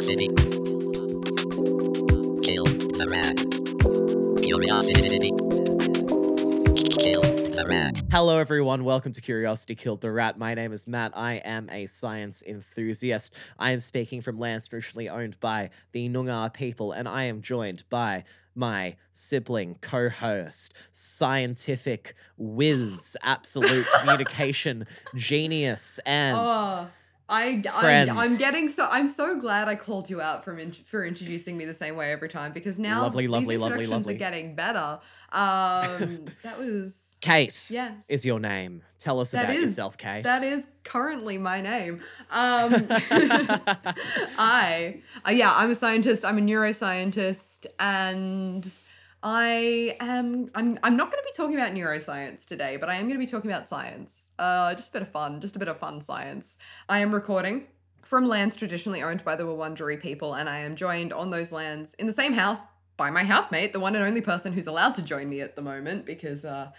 Curiosity. Kill the rat. Curiosity. Kill the rat. Hello, everyone. Welcome to Curiosity Killed the Rat. My name is Matt. I am a science enthusiast. I am speaking from lands traditionally owned by the Noongar people, and I am joined by my sibling co host, scientific whiz, absolute communication genius, and Oh, I, I Friends. I'm getting so I'm so glad I called you out from in, for introducing me the same way every time because now Lovely, these lovely, lovely, introductions lovely. are getting better. Um, that was Kate yes. is your name. Tell us That about is- yourself, Kate. That is currently my name. Um, I, uh, yeah, I'm a scientist. I'm a neuroscientist, and I am. I'm. I'm not going to be talking about neuroscience today, but I am going to be talking about science. Uh, just a bit of fun. Just a bit of fun science. I am recording from lands traditionally owned by the Wurundjeri people, and I am joined on those lands in the same house by my housemate, the one and only person who's allowed to join me at the moment because uh,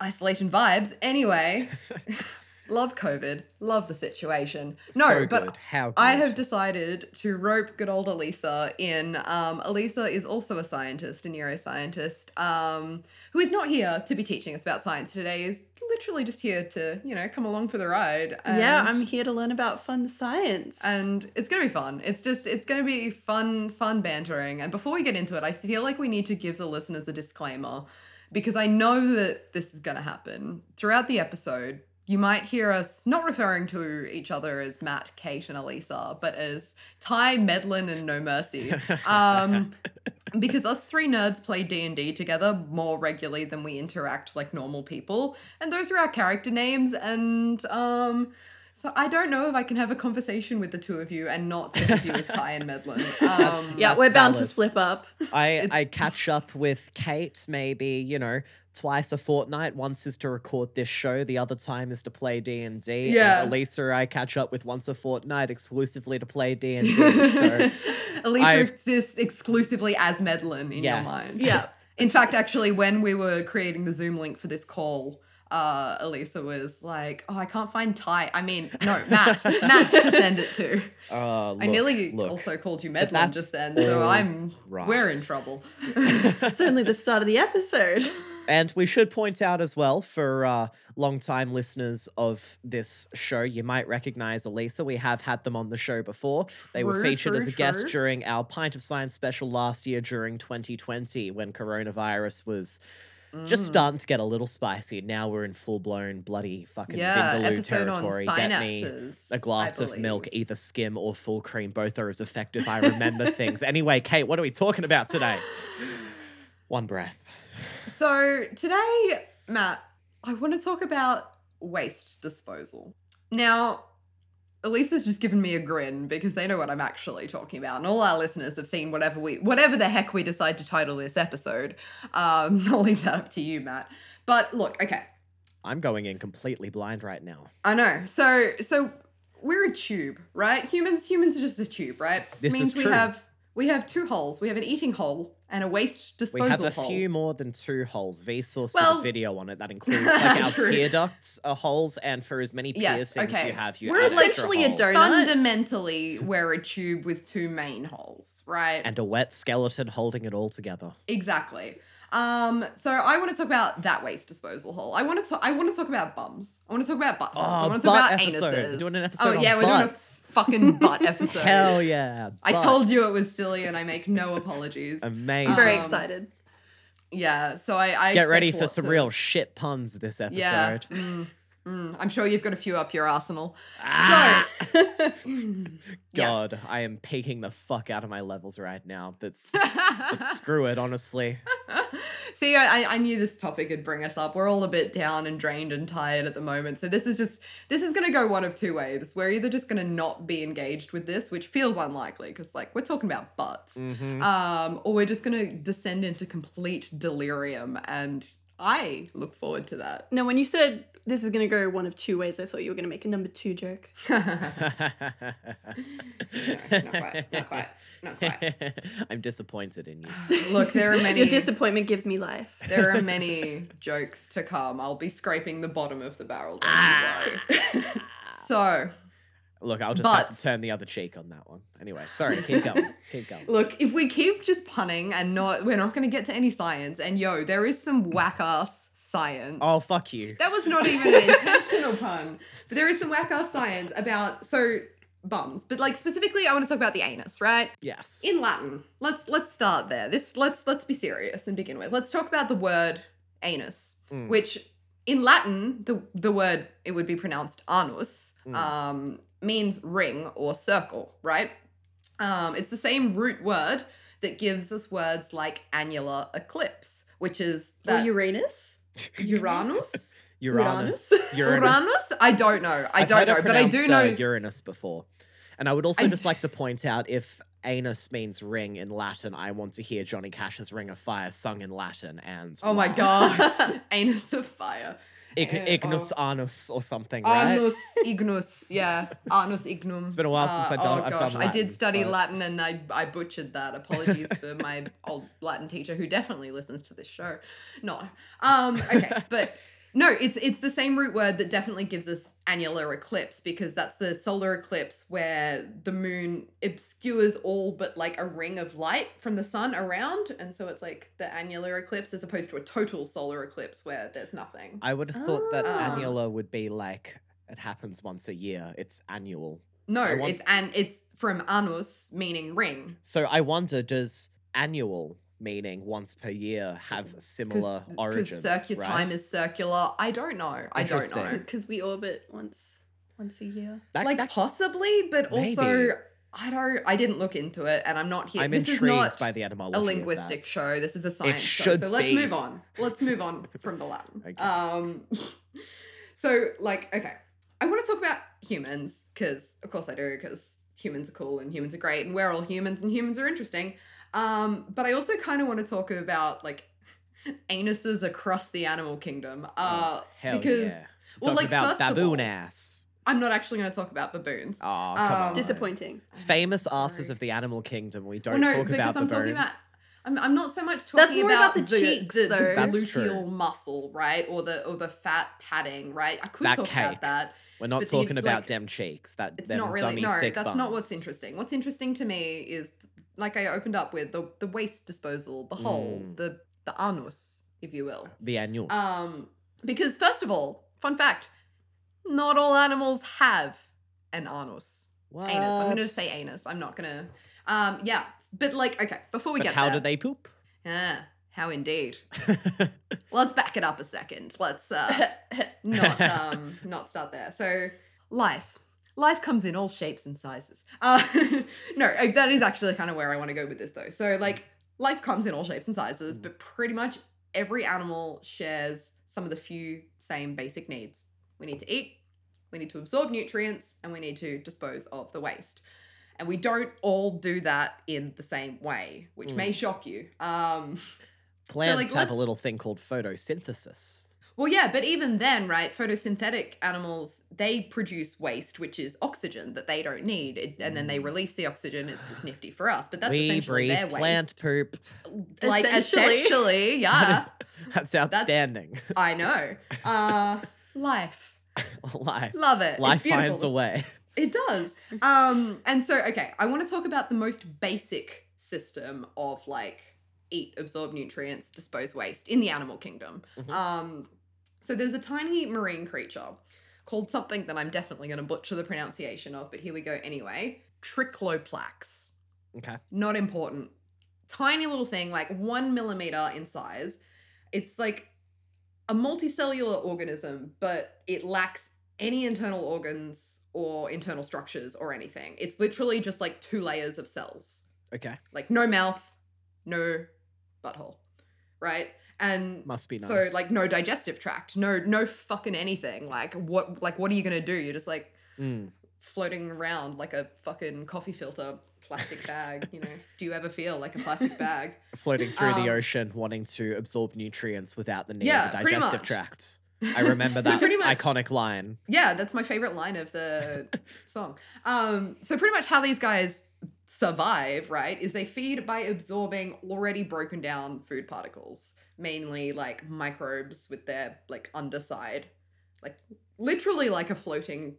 isolation vibes. Anyway, love COVID, love the situation. No, so but good. How I have decided to rope good old Elisa in. Um, Elisa is also a scientist, a neuroscientist, um, who is not here to be teaching us about science today. Is literally just here to, you know, come along for the ride. yeah, I'm here to learn about fun science. and it's gonna be fun. It's just it's gonna be fun, fun bantering. And before we get into it, I feel like we need to give the listeners a disclaimer because I know that this is gonna happen throughout the episode. You might hear us not referring to each other as Matt, Kate, and Elisa, but as Ty, Medlin, and No Mercy. Um, because us three nerds play D&D together more regularly than we interact like normal people and those are our character names and um so I don't know if I can have a conversation with the two of you and not think of you as Ty and Medlin. That's- Um, yeah, that's we're bound valid. to slip up. I, I catch up with Kate maybe you know twice a fortnight. Once is to record this show, the other time is to play D and D. Yeah. And Elisa, I catch up with once a fortnight exclusively to play D and D. So Elisa I've- exists exclusively as Medlin in Yes. your mind. Yeah. In fact, actually, when we were creating the Zoom link for this call, uh, Elisa was like, "Oh, I can't find Ty. I mean, no, Matt. Matt to send it to." uh, I nearly look. also called you But Medlin just then, so I'm right. we're in trouble. It's only the start of the episode. And we should point out as well for uh, long-time listeners of this show, you might recognize Elisa. We have had them on the show before. They were True, featured as true, a guest true. during our Pint of Science special last year during 2020 when coronavirus was just Mm. starting to get a little spicy. Now we're in full-blown bloody fucking yeah, Vindaloo episode on territory. Get me a glass of milk, either skim or full cream. Both are as effective. I remember things. Anyway, Kate, what are we talking about today? One breath. So today, Matt, I want to talk about waste disposal. Now, Elisa's just given me a grin because they know what I'm actually talking about, and all our listeners have seen whatever we, whatever the heck we decide to title this episode. Um, I'll leave that up to you, Matt. But look, okay, I'm going in completely blind right now. I know. So, so we're a tube, right? Humans, humans are just a tube, right? This means is we true. have we have two holes. We have an eating hole and a waste disposal. We disposal have a hole. few more than two holes. Vsauce did Well- a video on it that includes like our tear ducts are holes, and for as many Yes, piercings okay. you have, you We're essentially a holes. donut. Fundamentally, we're a tube with two main holes, right? and a wet skeleton holding it all together. exactly. Um, so I want to talk about that waste disposal hole. I want to talk. I want to talk about bums. I want to talk about buttholes. I Oh, want to talk butt about episode. anuses. Doing an oh episode on yeah, we're butts. doing a fucking butt episode. Hell yeah! I told you it was silly, and I make no apologies. amazing. I'm very Um, excited. yeah, so I, I Get ready for some of- real shit puns this episode. Yeah. Mm, mm. I'm sure you've got a few up your arsenal. Ah! Yes. God, I am peaking the fuck out of my levels right now. That's but screw it, honestly. See, I, I knew this topic would bring us up. We're all a bit down and drained and tired at the moment. So this is just this is gonna go one of two ways. We're either just gonna not be engaged with this, which feels unlikely, because like we're talking about butts. Mhm. Um, or we're just gonna descend into complete delirium and I look forward to that. Now, when you said this is going to go one of two ways, I thought you were going to make a number two joke. not quite, not quite, not quite. I'm disappointed in you. Look, there are many Your disappointment gives me life. there are many jokes to come. I'll be scraping the bottom of the barrel. Ah. So, Look, I'll just have to turn the other cheek on that one. Anyway, sorry, keep going. keep going. Look, if we keep just punning and not, we're not going to get to any science. And yo, there is some whack ass science. Oh, fuck you. That was not even an intentional pun, but there is some whack ass science about so bums. But like specifically, I want to talk about the anus, right? Yes. In Latin, let's let's start there. This let's let's be serious and begin with. Let's talk about the word anus, Mm. which in Latin the the word it would be pronounced anus, Mm. um, means ring or circle, right? Um, it's the same root word that gives us words like annular eclipse, which is Or Uranus? Uranus. Uranus. Uranus. Uranus? I don't know. I I've don't know, but I do know. uh, Uranus before. And I would also I- just like to point out if anus means ring in Latin, I want to hear Johnny Cash's Ring of Fire sung in Latin and oh my god, anus of fire. Ig- Eh, Ignus oh. anus or something, right? Anus ignus, yeah, anus ignum. It's been a while since I've done- Oh I've gosh, done I did study but- Latin and I I butchered that. Apologies for my old Latin teacher who definitely listens to this show. No, um, okay, but no, it's it's the same root word that definitely gives us annular eclipse because that's the solar eclipse where the moon obscures all but like a ring of light from the sun around, and so it's like the annular eclipse as opposed to a total solar eclipse where there's nothing. I would have thought that Ah. annular would be like it happens once a year. It's annual. No, I want- it's and it's from anus meaning ring. So I wonder, does annual meaning once per year have similar origins? circular right? time is circular. I don't know. I don't know. Because we orbit once once a year. That- like that- possibly, but Maybe. also I don't. I didn't look into it, and I'm not here. I'm this is intrigued not by the etymology. a of that. linguistic show. This is a science show. should So let's be. move on. Let's move on from the Latin. Okay. Um, so like, okay, I want to talk about humans because, of course, I do because humans are cool and humans are great, and we're all humans and humans are interesting. Um, but I also kind of want to talk about like anuses across the animal kingdom. Uh, Oh, Hell because yeah. well, Talk like about first of all, ass. I'm not actually going to talk about baboons. Oh, come Um, on. Disappointing. Famous asses of the animal kingdom. We don't Well, no, talk because about I'm baboons. talking about. I'm, I'm not so much talking That's more about about, the cheeks, the, the though. That's gluteal muscle, right, or the or the fat padding, right. I could That talk cake. about that. We're not but the- talking about like, dem cheeks. That It's them not really dummy no. thick That's not what's interesting. What's interesting to me is like I opened up with the the waste disposal, the hole, Mm. the the anus, if you will. The annuals. Um, because first of all, fun fact, not all animals have an anus. what? Anus. I'm gonna say anus. I'm not gonna. Um, yeah, but like, okay, before we But get how there, do they poop? Yeah, how indeed. Let's back it up a second. Let's uh not um not start there. So life. Life comes in all shapes and sizes. Uh no, that is actually kind of where I want to go with this though. So like life comes in all shapes and sizes, but pretty much every animal shares some of the few same basic needs. We need to eat, we need to absorb nutrients, and we need to dispose of the waste. And we don't all do that in the same way, which may shock you. Um Plants like, have a little thing called photosynthesis. Well, yeah, but even then, right? Photosynthetic animals they produce waste, which is oxygen that they don't need, it, and then they Mm. release the oxygen. It's just nifty for us, but that's we essentially breathe their plant poop. Like Essentially. essentially, yeah. That's outstanding. I know. Uh, life, Life. love it. Life beautiful. finds a way. It does. Um, and so okay, I want to talk about the most basic system of like eat, absorb nutrients, dispose waste in the animal kingdom. Mhm. Um, so there's a tiny marine creature called something that I'm definitely going to butcher the pronunciation of, but here we go anyway. Trichoplax. Okay. Not important. Tiny little thing, like one millimeter in size. It's like a multicellular organism, but it lacks any internal organs or internal structures or anything. It's literally just like two layers of cells. Okay. Like no mouth, no butthole. Right? And Must be nice. so like no digestive tract, no no fucking anything. Like what like what are you gonna do? You're just like Mm. floating around like a fucking coffee filter plastic bag, you know. Do you ever feel like a plastic bag? floating through the Um, ocean, wanting to absorb nutrients without the need Yeah, of the digestive tract. I remember So that pretty much- iconic line. Yeah, that's my favorite line of the song. Um, so pretty much how these guys survive, right, is they feed by absorbing already broken down food particles, mainly like microbes with their like underside, like literally like a floating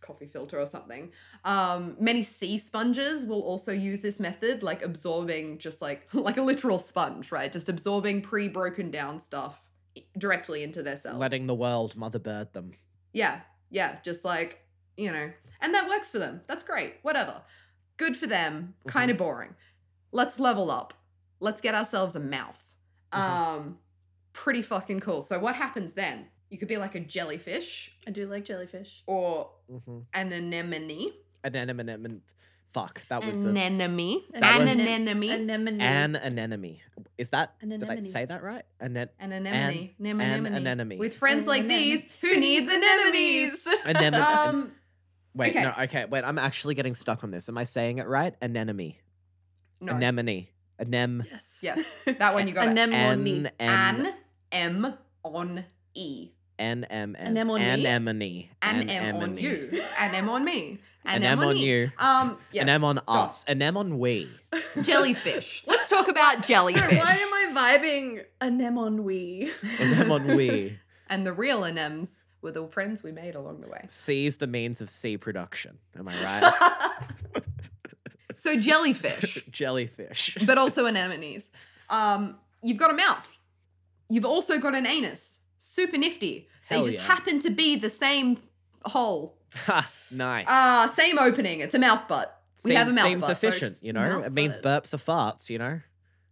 coffee filter or something. Um, many sea sponges will also use this method, like absorbing just like like a literal sponge, right? Just absorbing pre-broken down stuff directly into their cells. Letting the world mother bird them. Yeah, yeah, just like, you know, and that works for them. That's great. Whatever. Good for them. Kind of boring. Let's level up. Let's get ourselves a mouth. Mhm. Um pretty fucking cool. So what happens then? You could be like a jellyfish I do like jellyfish. or Mm-hmm. an anemone. An anemone. Fuck, that was a, Anemone. An was- anemone. Anemone. an anemone. Is that? An Did I say that right? Anen- An anemone. An an anemone. anemone. With friends like these, who needs anemones? anemone. Um, wait, okay. no, okay, wait. I'm actually getting stuck on this. Am I saying it right? Anemone. no. Anemone. Anem. Yes. Yes, that one you got it. Anemone. An An M on E. N M N Anemone? anemone. An M on you. An M on me. An M on you. Um, yes. An M on stop. us. An M on we. Jellyfish. Let's talk about jellyfish. Why am I vibing anemone we? An M on we. and the real anems were the friends we made along the way. C is the means of C production. Am I right? So jellyfish, Jellyfish. but also anemones. Um, you've got a mouth. You've also got an anus. Super nifty. They Hell just yeah. happen to be the same hole. Ha, nice. Ah, same opening. It's a mouth butt. We Seem- have a mouth Seems butt, efficient, folks. you know? Mouth it means butt. burps are farts, you know?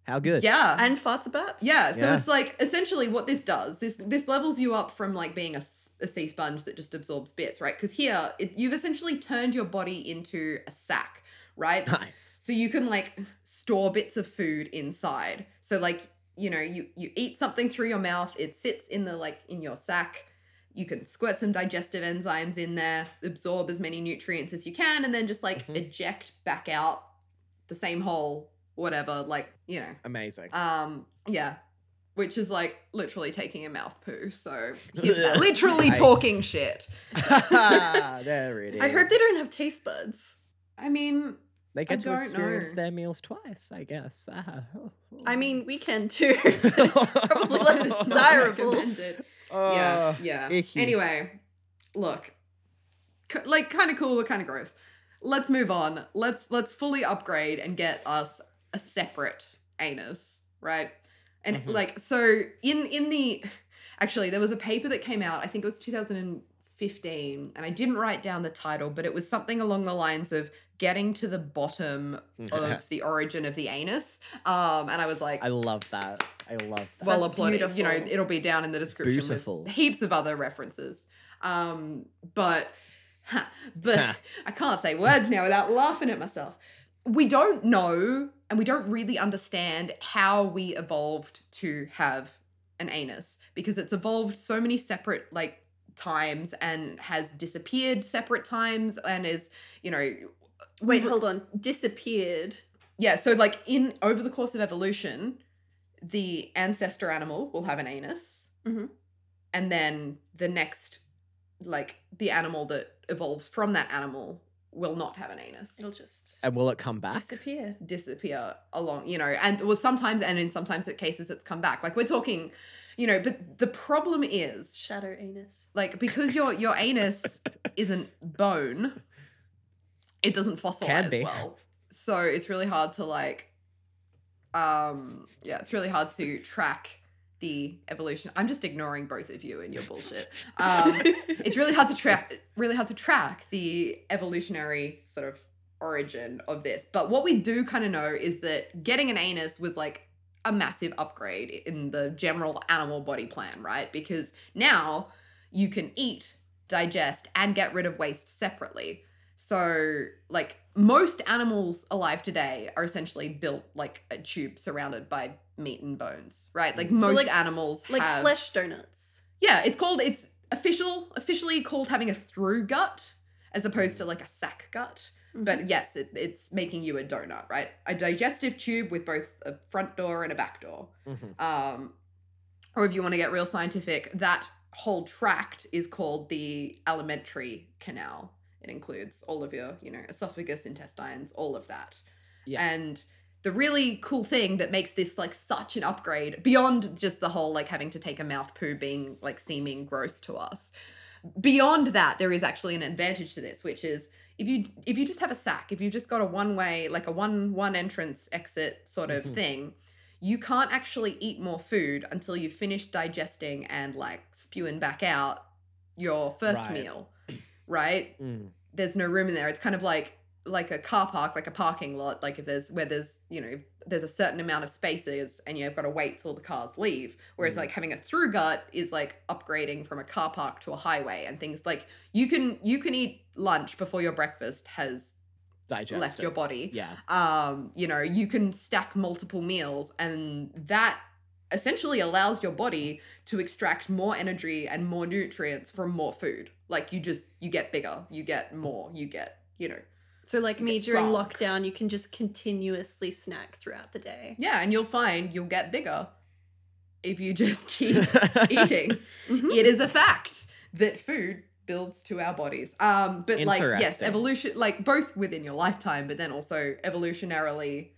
How good. Yeah. and farts are burps. Yeah, so Yeah. it's like essentially what this does. This this levels you up from like being a, s- a sea sponge that just absorbs bits, right? Because here it, you've essentially turned your body into a sack, right? Nice. so you can like store bits of food inside. So like you know you you eat something through your mouth, it sits in the like in your sack. You can squirt some digestive enzymes in there, absorb as many nutrients as you can, and then just like Mhm. eject back out the same hole, whatever. Like you know. Amazing. Um, yeah. Which is like literally taking a mouth poo. So literally I- talking shit. there it is. I hope they don't have taste buds. I mean, They get to don't experience know. their meals twice, I guess. Ah. I mean, we can too. It's probably less desirable. recommended. yeah, Oh, yeah. icky. Anyway, look, c- like kind of cool, but kind of gross. Let's move on. Let's let's fully upgrade and get us a separate anus, right? And Mhm. like so in in the actually there was a paper that came out. I think it was 2015, and I didn't write down the title, but it was something along the lines of getting to the bottom of the origin of the anus. Um, and I was like, I love that. I love that. well That's uploaded. You know, it'll be down in the description Beautiful. with heaps of other references. Um, but but I can't say words now without laughing at myself. We don't know and we don't really understand how we evolved to have an anus because it's evolved so many separate like times and has disappeared separate times and is, you know, Wait, we- hold on. Disappeared. yeah, so like in over the course of evolution, the ancestor animal will have an anus, Mhm. and then the next, like the animal that evolves from that animal, will not have an anus. It'll just and will it come back? disappear. disappear along, you know, and well sometimes and in sometimes it cases it's come back. Like we're talking, you know, but the problem is Shadow anus. like because your your anus isn't bone, it doesn't fossilize be. well. So it's really hard to like um yeah, it's really hard to track the evolution. I'm just ignoring both of you and your bullshit. Um it's really hard to track really hard to track the evolutionary sort of origin of this. But what we do kind of know is that getting an anus was like a massive upgrade in the general animal body plan, right? Because now you can eat, digest, and get rid of waste separately. So, like most animals alive today are essentially built like a tube surrounded by meat and bones, right? Like most like- animals like have flesh donuts. yeah, it's called it's official officially called having a through gut as opposed to like a sac gut. Mm-hmm. But yes, it, it's making you a donut, right? A digestive tube with both a front door and a back door. Mhm. Um, or if you want to get real scientific, that whole tract is called the alimentary canal. It includes all of your, you know, esophagus, intestines, all of that. Yeah. And the really cool thing that makes this like such an upgrade beyond just the whole like having to take a mouth poo being like seeming gross to us beyond that, there is actually an advantage to this, which is if you if you just have a sack, if you've just got a one way like a one one entrance exit sort of Mhm. thing, you can't actually eat more food until you've finished digesting and like spewing back out your first Right. meal, right? Mm. there's no room in there. It's kind of like like a car park, like a parking lot. Like if there's where there's you know there's a certain amount of spaces and you've got to wait till the cars leave. Whereas Mm. like having a through gut is like upgrading from a car park to a highway and things like you can you can eat lunch before your breakfast has Digested. left your body Yeah. um you know you can stack multiple meals and that essentially allows your body to extract more energy and more nutrients from more food like you just you get bigger you get more you get you know So like me during strong. lockdown, you can just continuously snack throughout the day. yeah and you'll find you'll get bigger if you just keep eating Mhm. it is a fact that food builds to our bodies um but like yes evolution like both within your lifetime but then also evolutionarily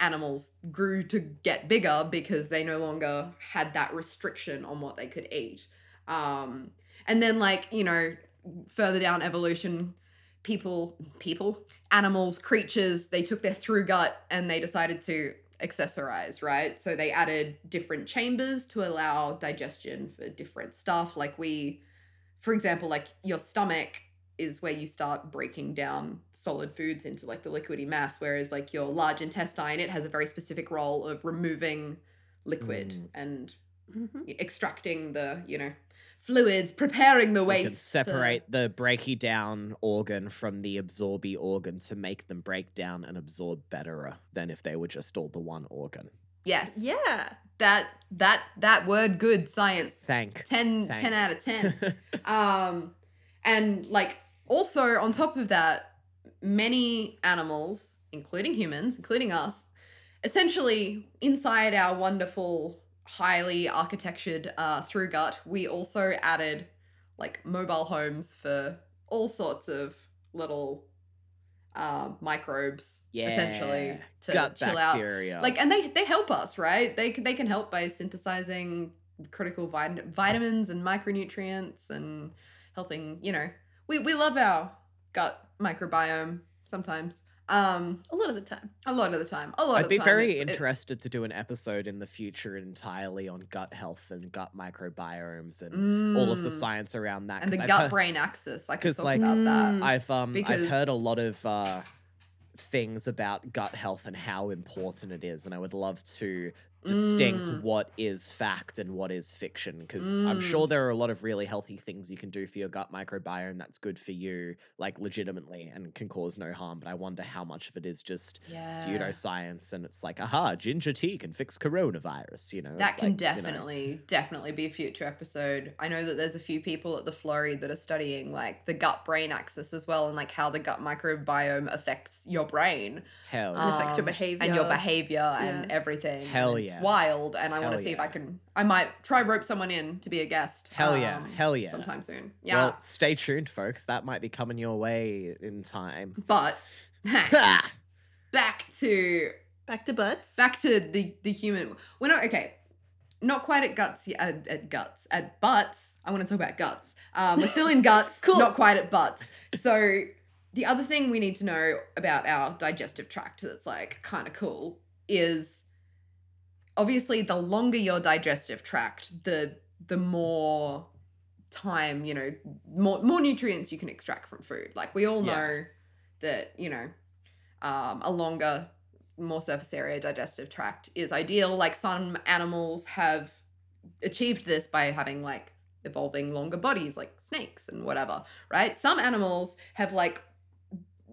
animals grew to get bigger because they no longer had that restriction on what they could eat um and then like you know further down evolution people people animals creatures they took their through gut and they decided to accessorize right so they added different chambers to allow digestion for different stuff like we for example like your stomach is where you start breaking down solid foods into like the liquidy mass whereas like your large intestine it has a very specific role of removing liquid Mm. and Mhm. extracting the you know fluids preparing the waste can separate the breaky down organ from the absorby organ to make them break down and absorb better than if they were just all the one organ. yes Yeah. that that that word good science Thank. 10 Thank. 10 out of 10 um and like also on top of that many animals including humans including us essentially inside our wonderful highly architectured uh through gut we also added like mobile homes for all sorts of little um microbes yeah. essentially to Gut chill out bacteria. like and they they help us right they can they can help by synthesizing critical vit- vitamins and micronutrients and helping you know we we love our gut microbiome sometimes um A lot of the time. a lot of the time a lot I'd of be time very it's- it's- interested to do an episode in the future entirely on gut health and gut microbiomes and all of the Mm. science around that. and the I've gut heard- brain axis i could 'cause, talk like- about that Mm. I've um I've heard a lot of uh things about gut health and how important it is and I would love to distinct Mm. what is fact and what is fiction because I'm sure Mm. there are a lot of really healthy things you can do for your gut microbiome that's good for you like legitimately and can cause no harm but I wonder how much of it is just yeah pseudoscience and it's like aha ginger tea can fix coronavirus you know that it's can like, you know, definitely definitely be a future episode i know that there's a few people at the Florey that are studying like the gut brain axis as well and like how the gut microbiome affects your brain hell It affects your um, behavior. and your behavior and everything Hell and yeah. wild and i want to see if i can i might try rope someone in to be a guest Hell yeah, um, hell yeah. sometime soon yeah well stay tuned folks that might be coming your way in time but back to Back to butts. back to the the human we're not okay not quite at guts yet at, at guts at butts i want to talk about guts um we're still in guts Cool. not quite at butts so the other thing we need to know about our digestive tract that's like kind of cool is obviously the longer your digestive tract the the more time you know more more nutrients you can extract from food. Like we all Yeah. know that you know um, a longer more surface area digestive tract is ideal. Like some animals have achieved this by having like evolving longer bodies like snakes and whatever right? Some animals have like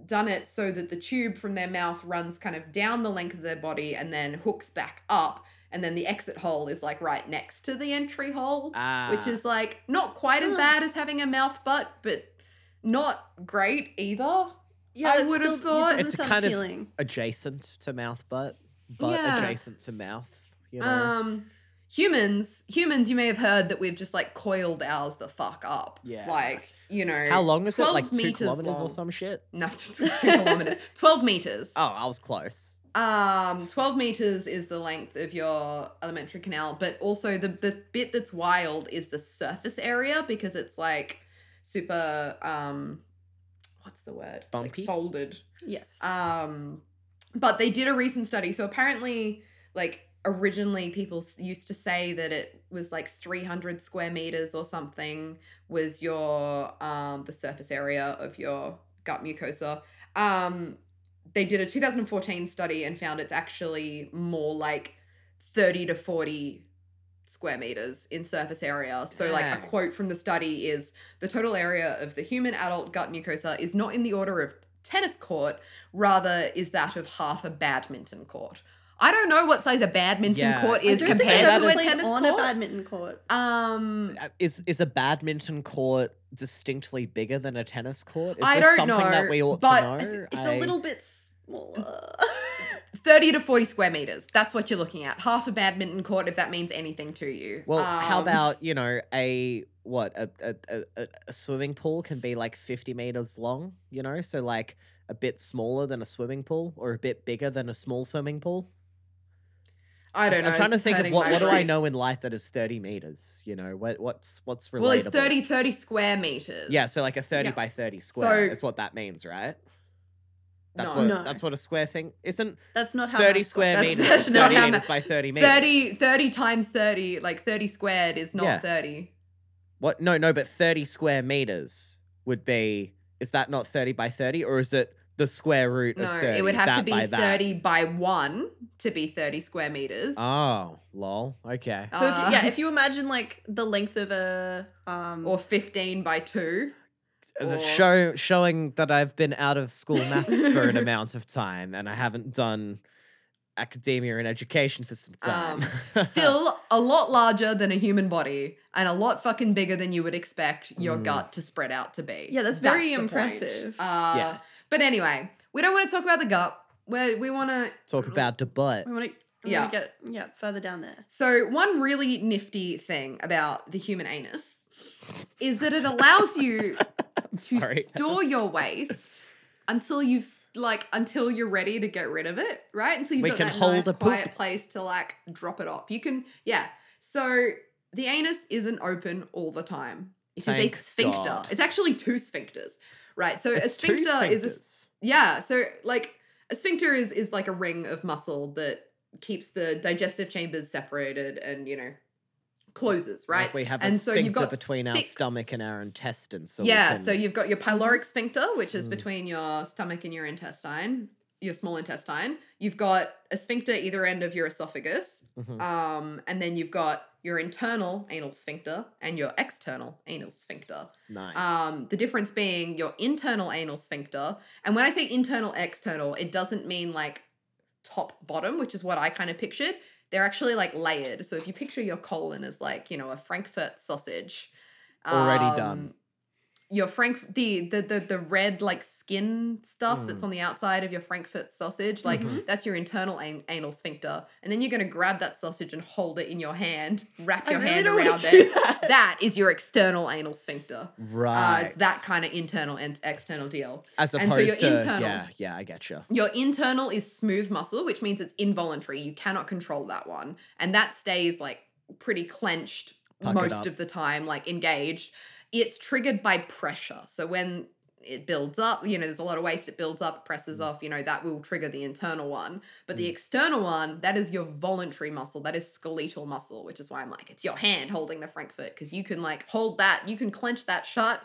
done it so that the tube from their mouth runs kind of down the length of their body and then hooks back up and then the exit hole is like right next to the entry hole ah, which is like not quite as bad as having a mouth butt but not great either yeah, I would've still- it thought- It's a sound kind of- adjacent to mouth butt but Yeah. adjacent to mouth you know? Um, humans, humans, you may have heard that we've just like coiled ours the fuck up. Yeah. Like, you know, how long is it 12 like two meters kilometers or some shit No, two kilometers. Twelve meters. oh i was close Um, twelve meters is the length of your alimentary canal, but also the the bit that's wild is the surface area because it's like super um what's the word? Like, Bumpy? folded. Yes. Um, but they did a recent study. So apparently, like originally, people used to say that it was like 300 square meters or something was your um the surface area of your gut mucosa. Um, they did a 2014 study and found it's actually more like 30 to 40 square meters in surface area. So like a quote from the study is the total area of the human adult gut mucosa is not in the order of tennis court, rather is that of half a badminton court. I don't know what size a badminton Yeah. court is compared to a is- played tennis on court. a badminton court. um Uh, Is is a badminton court distinctly bigger than a tennis court? Is I don't something know, that we ought but to know? It's I- a little bit smaller. 30 to 40 square meters. That's what you're looking at. Half a badminton court if that means anything to you. Well, how Um, about you know a what a a, a a- a swimming pool can be like fifty meters long. You know, so like a bit smaller than a swimming pool, or a bit bigger than a small swimming pool. I don't know. I'm trying to think of what what do I know in life that is thirty meters. You know, what what's what's relatable? Well, it's 30 30 square meters. Yeah, so like a thirty Yeah. by thirty square So- is what that means, right? That's No. what No. that's what a square thing isn't. That's not how. Thirty math square That's- meters that's is not thirty how meters by thirty meters. 30 30 times 30 like 30 squared is not Yeah. 30 What? No, no, but 30 square meters would be. Is that not 30 by 30, or is it the square root no of 30? it would have to be by that? 30 by 1 to be 30 square meters Oh, lol. Okay. So if you, Uh, yeah, if you imagine like the length of a um or 15 by 2 As a show showing that I've been out of school maths for an amount of time, and I haven't done academia and education for some time. Um, still a lot larger than a human body and a lot fucking bigger than you would expect your Mm. gut to spread out to be Yeah, that's very impressive. uh, yes. but anyway we don't want to talk about the gut we we want to Talk about the butt. we want to Yeah. yeah. get yeah further down there. So, one really nifty thing about the human anus is that it allows you to Sorry. store your waste until you've like until you're ready to get rid of it, right? Until you've We got can that hold nice a poop. quiet place to like drop it off. You can, yeah. So the anus isn't open all the time. It is a sphincter. God. It's actually two sphincters, right? So It's a sphincter is a, yeah, so like a sphincter is is like a ring of muscle that keeps the digestive chambers separated and you know closes, right? Like we have a And so you've sphincter got between our stomach and our intestines. So yeah, can- so you've got your pyloric sphincter, which is Mm. between your stomach and your intestine, your small intestine. You've got a sphincter either end of your esophagus, Mhm. um, and then you've got your internal anal sphincter and your external anal sphincter. nice. Um, the difference being your internal anal sphincter. And when I say internal, external, it doesn't mean like top bottom, which is what I kind of pictured. They're actually like layered. So if you picture your colon as like, you know, a Frankfurt sausage. Already done. Um, Your Frank the, the the the red like skin stuff that's Mm. on the outside of your Frankfurt sausage, like Mhm. that's your internal an- anal sphincter, and then you're gonna grab that sausage and hold it in your hand, wrap I your really hand around it. that. That is your external anal sphincter. right. Uh, it's that kind of internal and external deal. As and opposed so your to internal- yeah, yeah, I get you. Your internal is smooth muscle, which means it's involuntary. You cannot control that one. And that stays like pretty clenched Puckered most of the time, like engaged. It's triggered by pressure. So when it builds up, you know, there's a lot of waste, it builds up, presses off, you know, that will trigger the internal one. But the Mm. external one, that is your voluntary muscle, that is skeletal muscle, which is why I'm like, it's your hand holding the Frankfurt, because you can like hold that, you can clench that shut.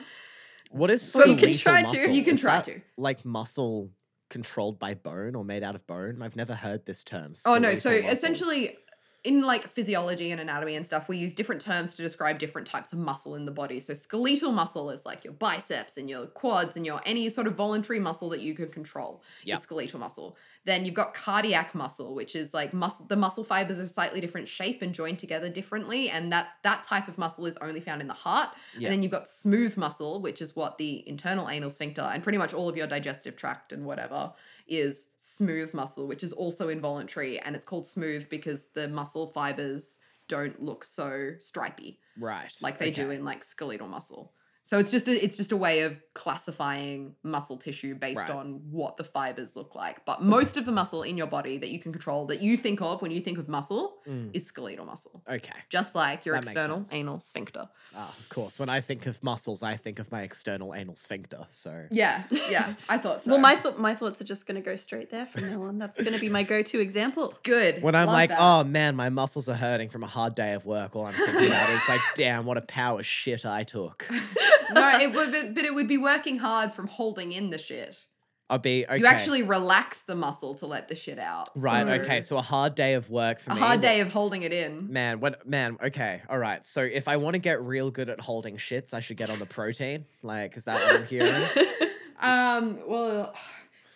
What is Well, you can try to, you can Is try to. Like muscle controlled by bone or made out of bone? I've never heard this term. Oh no, so muscle. essentially in like physiology and anatomy and stuff, we use different terms to describe different types of muscle in the body. So skeletal muscle is like your biceps and your quads and your any sort of voluntary muscle that you can control Yep. is skeletal muscle. Then you've got cardiac muscle, which is like muscle the muscle fibers are slightly different shape and joined together differently. And that that type of muscle is only found in the heart. Yeah. And then you've got smooth muscle, which is what the internal anal sphincter and pretty much all of your digestive tract and whatever is smooth muscle, which is also involuntary. And it's called smooth because the muscle fibers don't look so stripy right, like they do in like skeletal muscle. So it's just a, it's just a way of classifying muscle tissue based Right. on what the fibers look like. But most of the muscle in your body that you can control that you think of when you think of muscle Mm, is skeletal muscle. Okay. Just like your That external anal sphincter. Ah, of course. When I think of muscles, I think of my external anal sphincter. So Yeah, yeah, I thought so. Well, my th- my thoughts are just going to go straight there from now on. That's going to be my go-to example. good. when I'm Love like, that. oh man, my muscles are hurting from a hard day of work, all I'm thinking about is like, damn, what a power shit I took. No, it would, but, but it would be working hard from holding in the shit. I'll be okay. You actually relax the muscle to let the shit out. right. So Okay. So a hard day of work for a me. hard day of holding it in. Man, when man, okay, all right. So if I want to get real good at holding shits, I should get on the protein. Like, is that what I'm hearing? Um, well,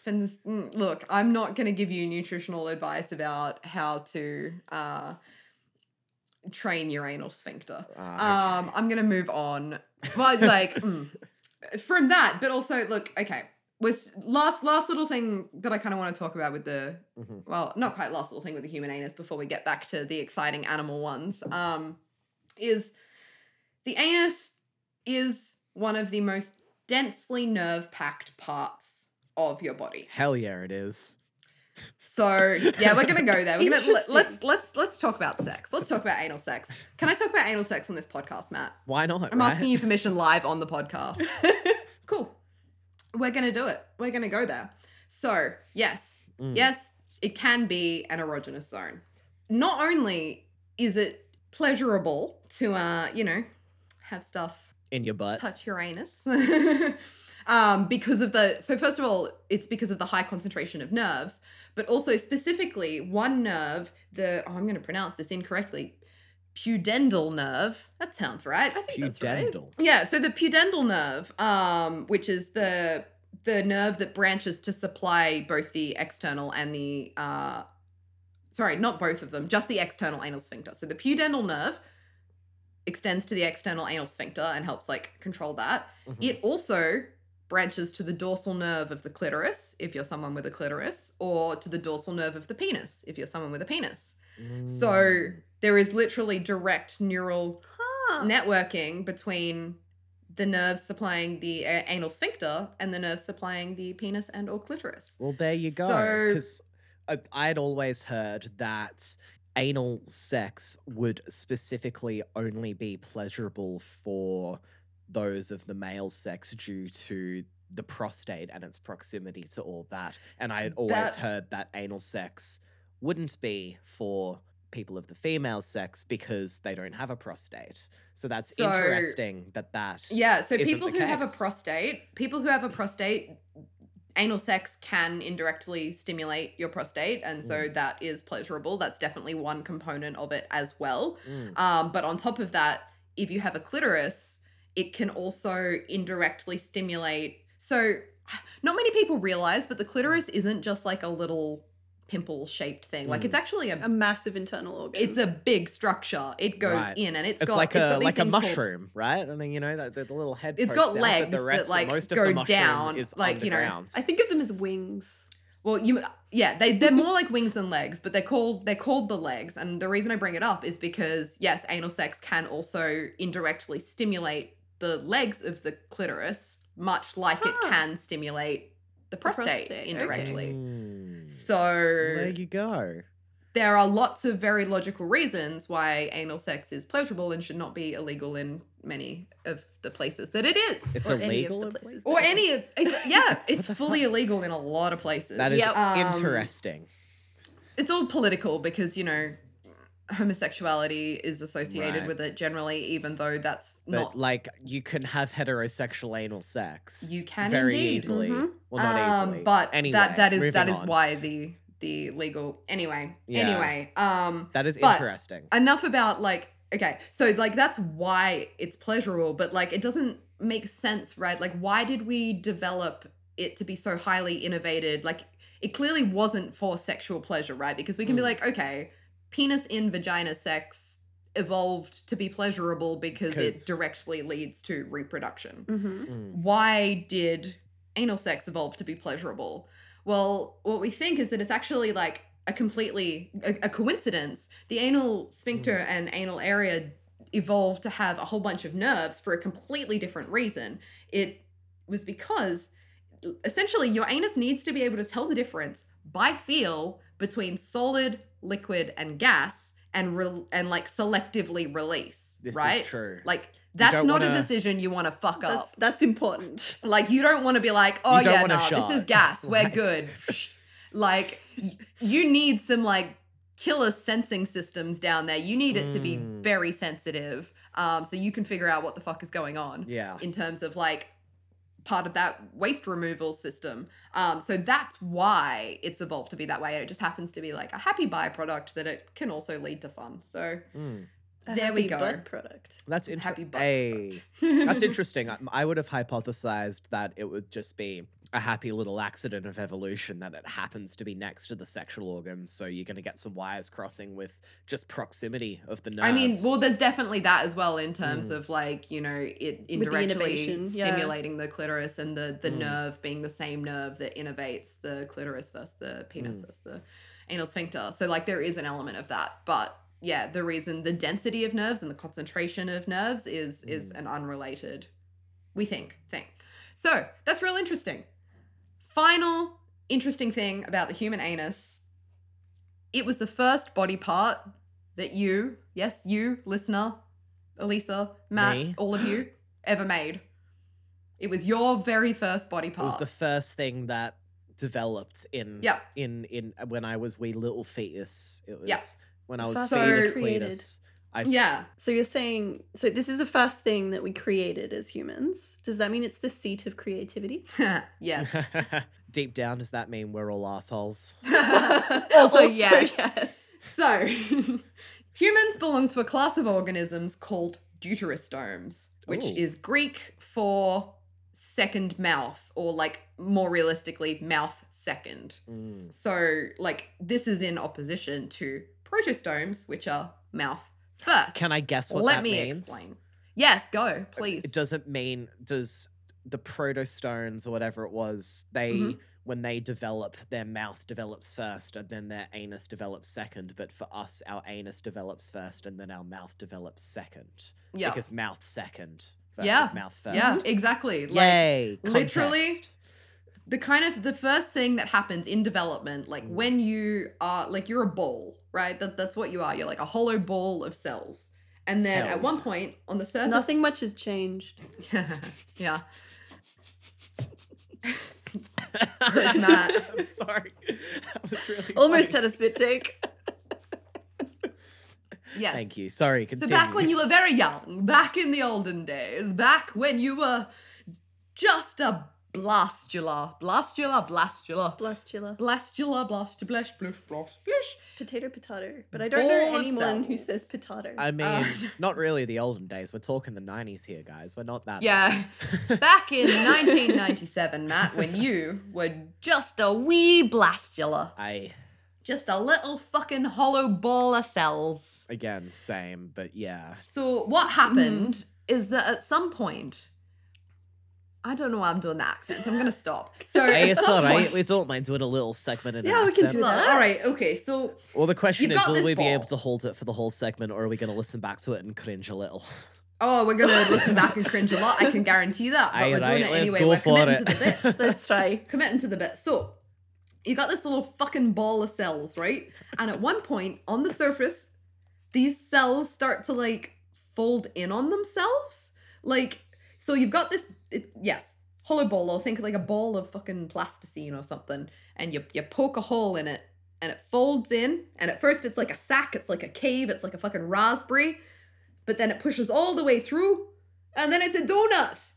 been mm, look, I'm not going to give you nutritional advice about how to uh, train your anal sphincter. Ah, Um, I'm going to move on. Well, like, mm, from that, but also, look, okay. Was last last little thing that I kind of want to talk about with the Mhm. well, not quite last little thing with the human anus before we get back to the exciting animal ones. Um, is the anus is one of the most densely nerve packed parts of your body. Hell yeah, it is. So yeah, we're gonna go there. We're gonna let, let's let's let's talk about sex. Let's talk about anal sex. Can I talk about anal sex on this podcast, Matt? Why not? I'm right? asking you permission live on the podcast. cool. We're gonna do it. We're gonna go there. So yes, Mm. yes, it can be an erogenous zone. Not only is it pleasurable to uh, you know, have stuff in your butt. touch your anus. um, because of the so first of all, it's because of the high concentration of nerves, but also specifically one nerve, the oh, I'm gonna pronounce this incorrectly, pudendal nerve. That sounds right. I think that's right. Yeah, so the pudendal nerve, um, which is the the nerve that branches to supply both the external and the uh sorry, not both of them, just the external anal sphincter. So the pudendal nerve extends to the external anal sphincter and helps like control that. Mhm. It also branches to the dorsal nerve of the clitoris if you're someone with a clitoris or to the dorsal nerve of the penis if you're someone with a penis. So Mm. there is literally direct neural Huh. networking between the nerves supplying the uh, anal sphincter and the nerves supplying the penis and or clitoris. Well, there you go. So- Because I'd always heard that anal sex would specifically only be pleasurable for those of the male sex due to the prostate and its proximity to all that. And I had always That- heard that anal sex wouldn't be for people of the female sex because they don't have a prostate. So that's So- interesting that that Yeah, so people who have a prostate, people who have a prostate, anal sex can indirectly stimulate your prostate, and so that is pleasurable. That's definitely one component of it as well. Mm. Um, but on top of that, if you have a clitoris, it can also indirectly stimulate. So, not many people realize, but the clitoris isn't just like a little pimple shaped thing. Like it's mm. actually a A massive internal organ. it's a big structure. It goes Right. in and it's It's got like it's a got these like a things called- mushroom, right? I mean, you know, that the, the little head. It's got out, but legs that, rest, like, most of go the down, is like, you know, underground. I think of them as wings. Well, you yeah, they they're more like wings than legs, but they're called they're called the legs. And the reason I bring it up is because yes, anal sex can also indirectly stimulate the legs of the clitoris, much like it can stimulate the prostate, prostate, okay. indirectly. Mm. So there you go. there are lots of very logical reasons why anal sex is pleasurable and should not be illegal in many of the places that it is. It's Or any of illegal. the in places places? or any of it's yeah, it's fully fuck? illegal in a lot of places. That is Yep. Um, interesting. it's all political because you know homosexuality is associated Right. with it generally even though that's But not like, you can have heterosexual anal sex. You can very indeed. easily. Mhm. Well, not um easily. but anyway, that that is that is on. why the the legal anyway Yeah. anyway um that is interesting. enough about like okay so like that's why it's pleasurable but like it doesn't make sense right like why did we develop it to be so highly innervated like it clearly wasn't for sexual pleasure right because we can be Mm. like okay penis in vagina sex evolved to be pleasurable because it directly leads to reproduction Mm-hmm. Mm. why did anal sex evolve to be pleasurable? Well, what we think is that it's actually like a completely a, a coincidence. The anal sphincter and anal area evolved to have a whole bunch of nerves for a completely different reason. It was because essentially your anus needs to be able to tell the difference by feel between solid, liquid, and gas and re- and like selectively release, This right? is true. Like that's don't a wanna- decision you want to fuck up. That's that's important. Like you don't want to be like, oh yeah, want a no, this is gas. We're Like- good. like you need some like killer sensing systems down there. You need it to be Mm. very sensitive, um, so you can figure out what the fuck is going on yeah. in terms of like part of that waste removal system. Um, so that's why it's evolved to be that way. It just happens to be like a happy byproduct that it can also lead to fun. So Mm. A There we go. Butt product. That's Happy interesting. butt Hey. That's interesting. I, I would have hypothesized that it would just be a happy little accident of evolution that it happens to be next to the sexual organs, so you're going to get some wires crossing with just proximity of the nerves. I mean, well, there's definitely that as well in terms Mm. of like you know it the indirectly innervation, yeah. stimulating the clitoris and the the Mm. nerve being the same nerve that innervates the clitoris versus the penis Mm. versus the anal sphincter. So like there is an element of that, but yeah, the reason the density of nerves and the concentration of nerves is is Mm. an unrelated, we think, thing. So that's real interesting. Final interesting thing about the human anus. It was the first body part that you, yes, you, listener, Elisa, Matt, Me? all of you, ever made. It was your very first body part. it was the first thing that developed in Yeah. in in when I was wee little fetus. It was Yeah. when I was first fetus created. cletus. I s- yeah. So you're saying so this is the first thing that we created as humans. Does that mean it's the seat of creativity? yes. Deep down, does that mean we're all assholes? also, yes. yes. So, humans belong to a class of organisms called deuterostomes, which Ooh. is Greek for second mouth, or like more realistically, mouth second. Mm. So, like, this is in opposition to protostomes, which are mouth first. Can I guess what Let that me means? explain. Yes, go, please. It doesn't mean does the protostomes or whatever it was they Mhm. when they develop their mouth develops first and then their anus develops second but for us our anus develops first and then our mouth develops second yeah. because mouth second versus Yeah. mouth first Yeah, exactly. Like, yay literally, the kind of the first thing that happens in development like Mm. when you are like you're a ball right that, that's what you are you're like a hollow ball of cells and then Hell at one point on the surface Nothing much has changed. yeah yeah. Matt. I'm sorry that was really Almost funny. had a spit take. yes thank you sorry so back when you were very young back in the olden days back when you were just a blastula blastula blastula Blastula. blastula blast blash blush blush blush Potato potato. But I don't Ball know of anyone who says potato. I mean, Uh, not really the olden days. We're talking the 90s here, guys. We're not that. Yeah. old. Back in 1997, Matt, when you were just a wee blastula, I, just a little fucking hollow ball of cells. again, same, but yeah. So, what happened is that at some point, I don't know why I'm doing the accent. I'm going to stop. So, Hey, it's alright. point- We don't mind doing a little segment in Yeah, an we can do that. all right, okay. So, Well, the question is, will this we be able to hold it for the whole segment, or are we going to listen back to it and cringe a little? oh, we're going to listen back and cringe a lot. I can guarantee that. But Aye, we're doing right, it let's anyway. go We're for committing it. to the bit. Let's try. committing to the bit. So you got this little fucking ball of cells, right? And at one point on the surface, these cells start to like fold in on themselves. Like, so you've got this, it, yes, hollow ball, or think like a ball of fucking plasticine or something, and you, you poke a hole in it and it folds in. And at first it's like a sack, it's like a cave, it's like a fucking raspberry, but then it pushes all the way through, and then it's a donut.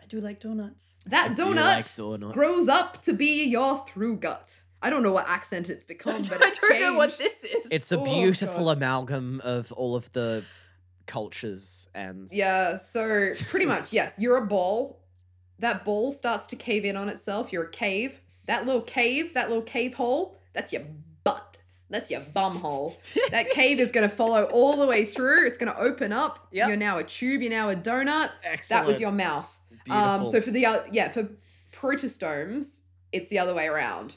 I do like donuts. That Do you donut like donuts? grows up to be your through gut. I don't know what accent it's become, but I don't know what this is. It's a Oh, beautiful God. amalgam of all of the cultures and. Yeah, so pretty much, yes, you're a ball. That ball starts to cave in on itself. You're a cave. That little cave, that little cave hole, that's your butt. That's your bum hole. That cave is going to follow all the way through. It's going to open up. Yep. You're now a tube. You're now a donut. Excellent. That was your mouth. Beautiful. Um, so for the oth- yeah for protostomes, it's the other way around.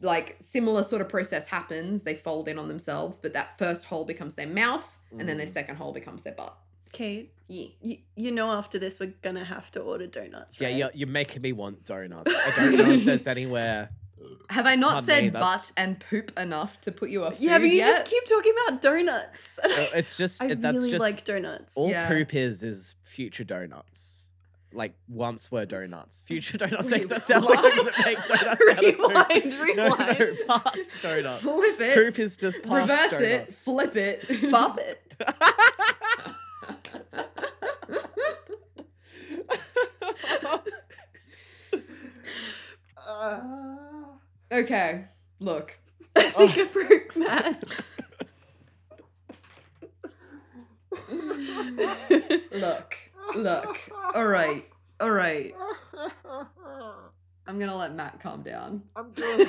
Like similar sort of process happens. They fold in on themselves, but that first hole becomes their mouth, and then their Mm. second hole becomes their butt. Kate, Yeah. you, you know after this we're gonna have to order donuts, Yeah, right? you're, you're making me want donuts. I don't know if there's anywhere. Have I not Pardon said me, that's- butt and poop enough to put you off? Yeah, but you yet? just keep talking about donuts. Uh, It's just I it- that's really just like donuts. all Yeah. poop is is future donuts. Like once were donuts. Future donuts makes that sound like people that make donuts out of poop. rewind, No, no, past donuts. flip it, Poop is just past reverse it, flip it, Bop it. okay, look. I oh. think I broke Matt. Look, look. All right, all right. I'm gonna let Matt calm down. I'm good.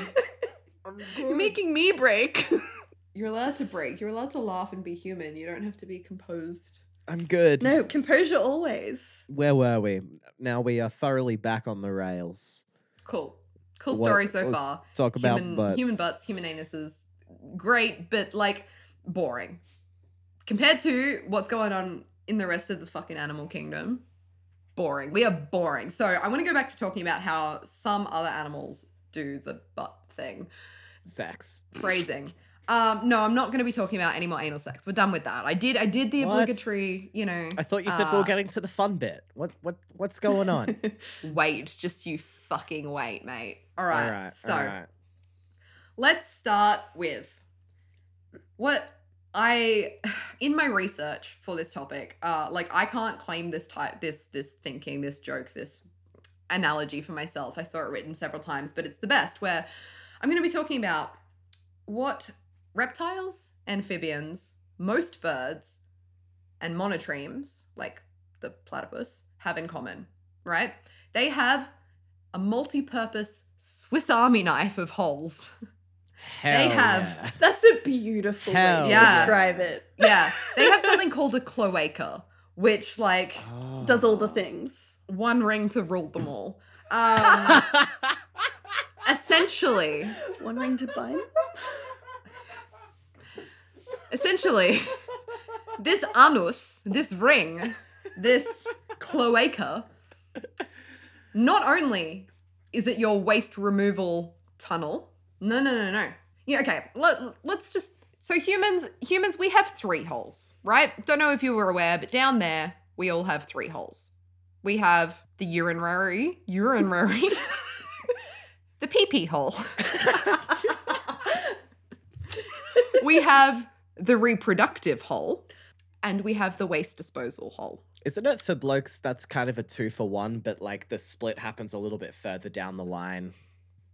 I'm You're making me break. You're allowed to break. You're allowed to laugh and be human. You don't have to be composed. I'm good. no, composure always. Where were we? Now we are thoroughly back on the rails. Cool. Cool What- story so let's far. Talk about human, butts. human butts, human anuses. Great, but like boring. Compared to what's going on in the rest of the fucking animal kingdom. Boring. We are boring. So I want to go back to talking about how some other animals do the butt thing. Sex. Phrasing. Um, no, I'm not going to be talking about any more anal sex. We're done with that. I did. I did the What? obligatory. You know. I thought you said we uh, were getting to the fun bit. What what what's going on? Wait, just you fucking wait, mate. All right. All right. so all right. let's start with what I in my research for this topic, uh like I can't claim this type this this thinking, this joke, this analogy for myself. I saw it written several times, but it's the best where I'm going to be talking about what reptiles, amphibians, most birds, and monotremes, like the platypus, have in common, right? They have a multi-purpose Swiss Army knife of holes. Hell have- yeah. That's a beautiful Hell way to yeah. describe it. Yeah, they have something called a cloaca, which like Does all the Oh. things. one ring to rule them all. Um, essentially, One ring to bind them? essentially, this anus, this ring, this cloaca, not only is it your waste removal tunnel. No, no, no, no. Yeah, okay. Let, let's just. So humans, humans, we have three holes, right? Don't know if you were aware, but down there we all have three holes. We have the urinary, urinary, the pee pee hole. we have the reproductive hole, and we have the waste disposal hole. Isn't it for blokes that's kind of a two for one, but like the split happens a little bit further down the line?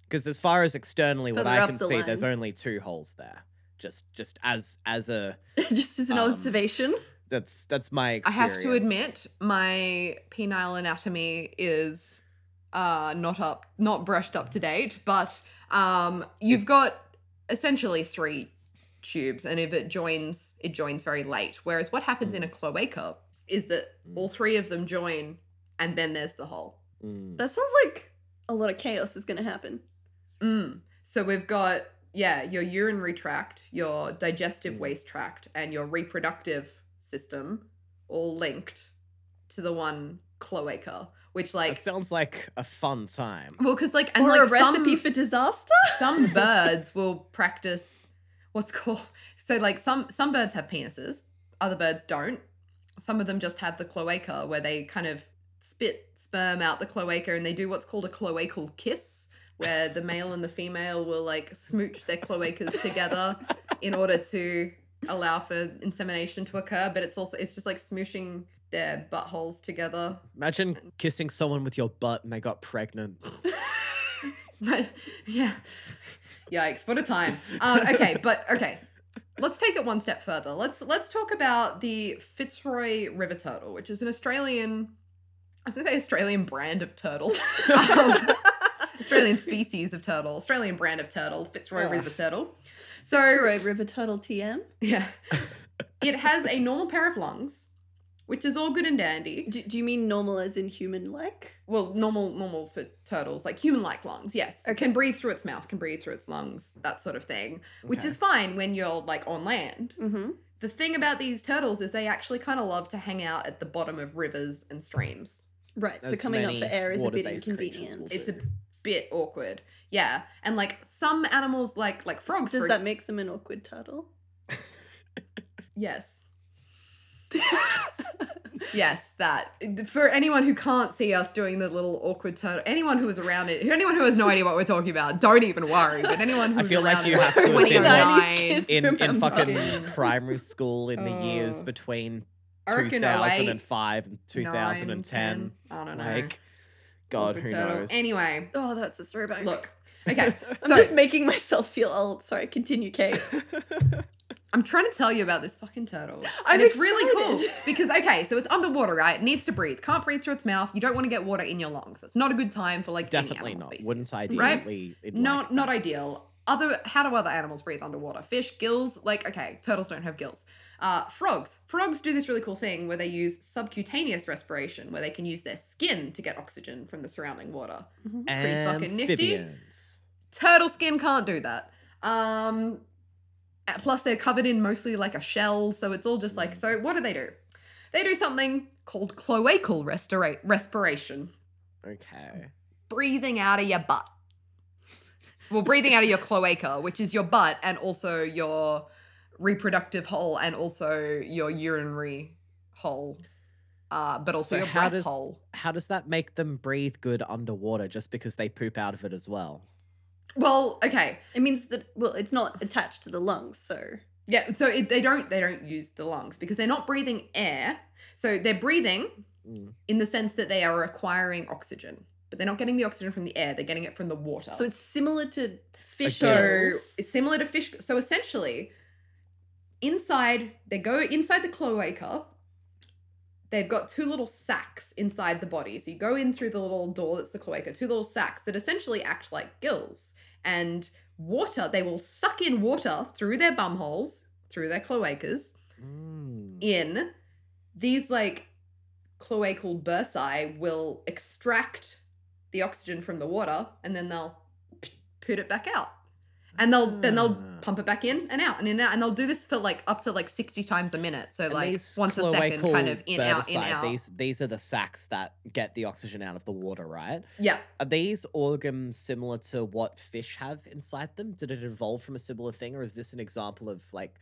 Because as far as externally what I can the see, there's only two holes there. Just just as as a Just as an Um, observation. that's that's my I have to admit, my penile anatomy is uh, not up, not brushed up to date. But um, you've got essentially three tubes, and if it joins, it joins very late. Whereas what happens in a cloaca is that all three of them join, and then there's the hole. Mm. That sounds like a lot of chaos is going to happen. Mm. So we've got yeah, your urinary tract, your digestive Mm. waste tract, and your reproductive system all linked to the one cloaca, which That like sounds like a fun time. well, because like and or like a recipe some for disaster? some birds will practice what's called so like some some birds have penises, other birds don't. Some of them just have the cloaca where they kind of spit sperm out the cloaca and they do what's called a cloacal kiss where the male and the female will like smooch their cloacas together in order to allow for insemination to occur but it's also it's just like smooshing their buttholes together Imagine kissing someone with your butt and they got pregnant. But yeah, yikes! What a time. Um, okay, but okay, let's take it one step further. Let's let's talk about the Fitzroy River turtle, which is an Australian. I was gonna say Australian brand of turtle. Um, Australian species of turtle, Australian brand of turtle, Fitzroy Ah. River turtle. So Sorry, River Turtle TM. yeah, it has a normal pair of lungs, which is all good and dandy. Do, do you mean normal as in human like? well normal normal for turtles like human like lungs yes Okay. can breathe through its mouth can breathe through its lungs that sort of thing which is fine when you're like on land Mm-hmm. the thing about these turtles is they actually kind of love to hang out at the bottom of rivers and streams. Right. So As coming up for air is a bit water-based inconvenient. It's a do. Bit awkward. Yeah. And like some animals like like frogs Does for that ex- make them an awkward turtle? Yes. Yes, that. For anyone who can't see us doing the little awkward turtle, anyone who is around it, anyone who has no idea what we're talking about, don't even worry. But anyone who's I feel like around you it, have to have been, 29, like, in in remember. fucking Fucking- primary school in the years Oh. between 2005 and 9, 2010. 10, I don't know. Like, God, who turtle. knows? Anyway, Oh, that's a throwback. look. Okay, I'm so just making myself feel old. Sorry, continue, Kate. I'm trying to tell you about this fucking turtle. I'm and it's really cool excited. because okay, so it's underwater, right? It needs to breathe. Can't breathe through its mouth. You don't want to get water in your lungs. It's not a good time for like any Definitely animal not. species. Wouldn't ideally. Right? it'd not like not that. ideal. Other how do other animals breathe underwater? Fish, gills, like okay, turtles don't have gills. Uh, frogs. Frogs do this really cool thing where they use subcutaneous respiration, where they can use their skin to get oxygen from the surrounding water. pretty fucking nifty. Turtle skin can't do that. Um, plus they're covered in mostly like a shell, so it's all just like. So what do they do? They do something called cloacal restora- respiration, Okay. breathing out of your butt. Well, breathing out of your cloaca, which is your butt and also your reproductive hole and also your urinary hole, uh, but also So your how breath does- hole. How does that make them breathe good underwater just because they poop out of it as well? Well, okay, It means that well, it's not attached to the lungs, so yeah. So it, they don't they don't use the lungs because they're not breathing air. So they're breathing Mm. in the sense that they are acquiring oxygen, but they're not getting the oxygen from the air. They're getting it from the water. so it's similar to fish So it's similar to fish. So essentially, inside they go inside the cloaca. They've got two little sacs inside the body. So you go in through the little door that's the cloaca. Two little sacs that essentially act like gills. And water, they will suck in water through their bum holes, through their cloacas, Mm. in these like cloacal bursae will extract the oxygen from the water and then they'll put it back out and they'll then they'll Ah. pump it back in and out and in and out and they'll do this for like up to like 60 times a minute so like these once a second cloacal kind of in out in out These these are the sacs that get the oxygen out of the water, right? yeah Are these organs similar to what fish have inside them? Did it evolve from a similar thing, or is this an example of like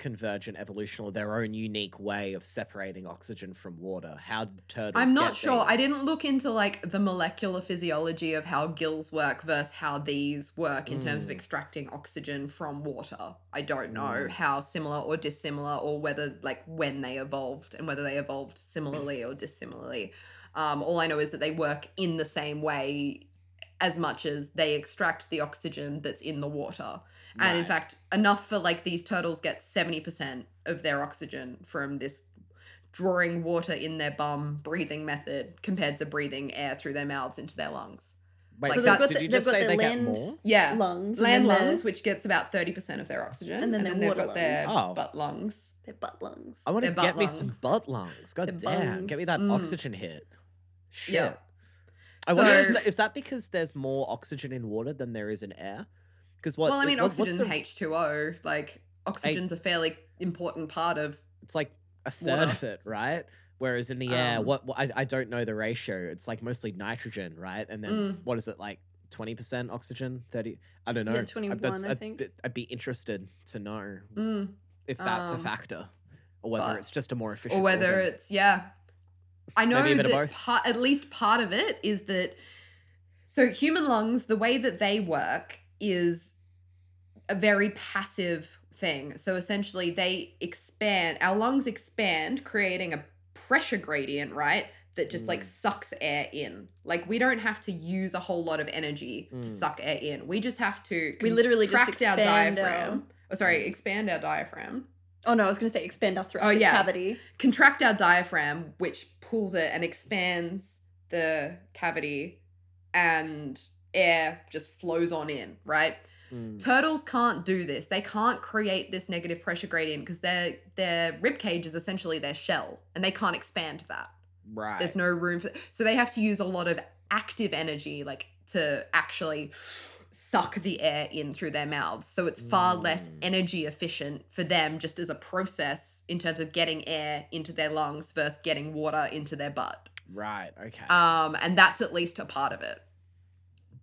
convergent evolution or their own unique way of separating oxygen from water? How did turtles? i'm not sure i didn't look into like the molecular physiology of how gills work versus how these work in terms of Mm. extracting oxygen from water i don't know Mm. how similar or dissimilar or whether like when they evolved and whether they evolved similarly or dissimilarly um, all i know is that they work in the same way as much as they extract the oxygen that's in the water and in fact enough for like these turtles get 70% of their oxygen from this drawing water in their bum breathing method compared to breathing air through their mouths into their lungs Wait, like so that- did they've you just the- say they've they got the get land- more? yeah lungs land lungs which gets about 30% of their oxygen And then their they've water got their lungs. Oh. butt lungs Their butt lungs. I want to Their butt get me some butt lungs. God Their damn, get me that Mm. oxygen hit. Shit. Yeah. I wonder is that, is that because there's more oxygen in water than there is in air? Because what? well i mean what- oxygen the- h2o like oxygen's a fairly important part of It's like a third Water. of it, right? Whereas in the air, Um, what, what I, I don't know the ratio. It's like mostly nitrogen, right? And then Mm. what is it like? Twenty percent oxygen, thirty. I don't know. Yeah, I- 21, I I'd, think. be- I'd be interested to know mm, if that's a Um, factor, or whether but- it's just a more efficient. or whether organ. it's yeah i know Maybe a bit of that both. part, at least part of it is that so human lungs the way that they work is a very passive thing so essentially they expand our lungs expand creating a pressure gradient right that just like Mm. sucks air in like we don't have to use a whole lot of energy to Mm. suck air in we just have to We literally just contract our expand our- diaphragm oh sorry expand our diaphragm oh no, I was going to say expand our thoracic yeah. cavity. contract our diaphragm, which pulls it and expands the cavity, and air just flows on in, right? Mm, Turtles can't do this. They can't create this negative pressure gradient because their their rib cage is essentially their shell, and they can't expand that. right. There's no room for so they have to use a lot of active energy, like to actually suck the air in through their mouths. So it's far less Mm. energy efficient for them just as a process in terms of getting air into their lungs versus getting water into their butt. Right. Okay. Um, and that's at least a part of it.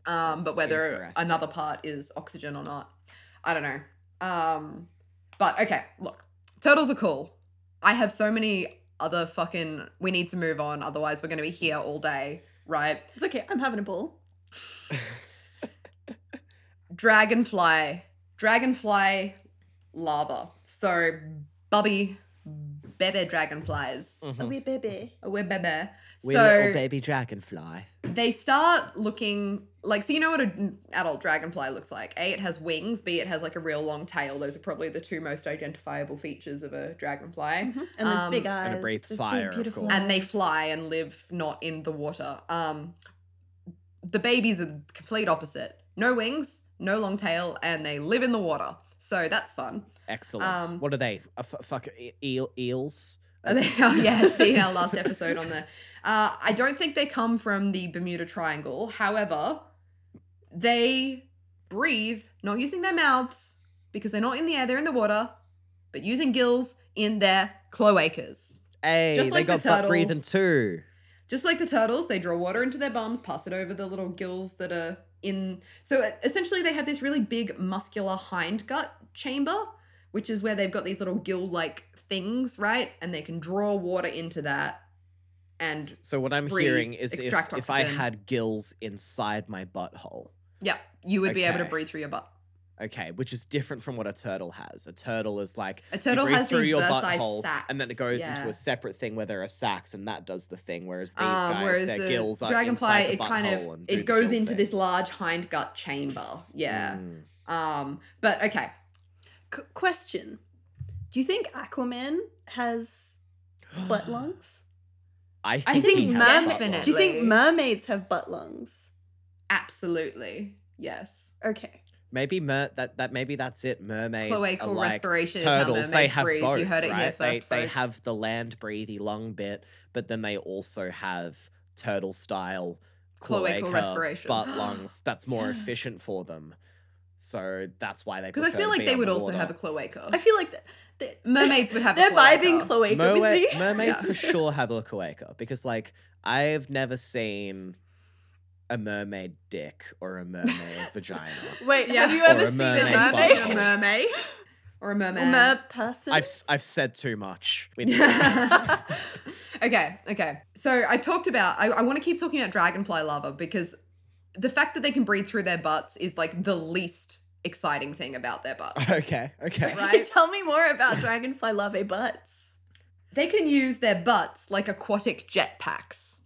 Um, but whether another part is oxygen or not, I don't know. Um, but okay, look, turtles are cool. I have so many other fucking. We need to move on, otherwise we're going to be here all day, right? It's okay. I'm having a ball. Dragonfly, dragonfly larva. So, Bubby, bebe dragonflies. Mhm. A wee baby. We're bebe. We so little baby dragonfly. they start looking like so you know what an adult dragonfly looks like a it has wings b it has like a real long tail those are probably the two most identifiable features of a dragonfly Mhm. And Um, big eyes. and it breathes there's fire, of beautiful course. and they fly and live not in the water um the babies are the complete opposite no wings no long tail and they live in the water so that's fun Excellent. Um, what are they? F- fuck eel eels. Are they, oh, yeah, see our last episode on the. Uh, I don't think they come from the Bermuda Triangle. However, they breathe not using their mouths because they're not in the air, they're in the water, but using gills in their cloacas. Hey, Just they like the got breathing turtles. too. Just like the turtles, they draw water into their bums, pass it over the little gills that are in. So essentially, they have this really big muscular hind gut chamber, which is where they've got these little gill like things, right? And they can draw water into that. And So what I'm breathe, hearing is if, if I had gills inside my butthole. yeah, you would be able to breathe through your butt. Okay, which is different from what a turtle has. A turtle is like A turtle breathe has through your butthole, and then it goes yeah. into a separate thing where there are sacks, and that does the thing. Whereas these Um, guys, whereas their the gills are dragonfly, inside the it kind of and do the it goes into thing. this large hindgut chamber. Yeah. Mm. Um. But okay. Qu- question: Do you think Aquaman has butt lungs? I I think, Do you think he has butt definitely- lungs. Do you think mermaids have butt lungs? Absolutely. Yes. Okay. Maybe mer- that that maybe that's it. Mermaids are Cloacal like respiration is how turtles. They have breathe. both. You heard it right? here they first, they folks. have the land breathy lung bit, but then they also have turtle style Cloacal cloaca respiration. butt lungs. That's more efficient for them. So that's why they. Because I feel like they would also have a cloaca. I feel like th- th- Mermaids would have a They're cloaca. vibing cloaca with me. mermaids Yeah. for sure have a cloaca because like I've never seen a mermaid dick or a mermaid vagina. Wait, Yeah. have you ever a seen mermaid a Have you seen a mermaid? mermaid or a merman. A mer person? I've s- I've said too much. We- okay, okay. So I talked about. I, I want to keep talking about dragonfly larva because the fact that they can breathe through their butts is like the least exciting thing about their butts. okay, okay. Right. Tell me more about dragonfly larvae butts. They can use their butts like aquatic jetpacks.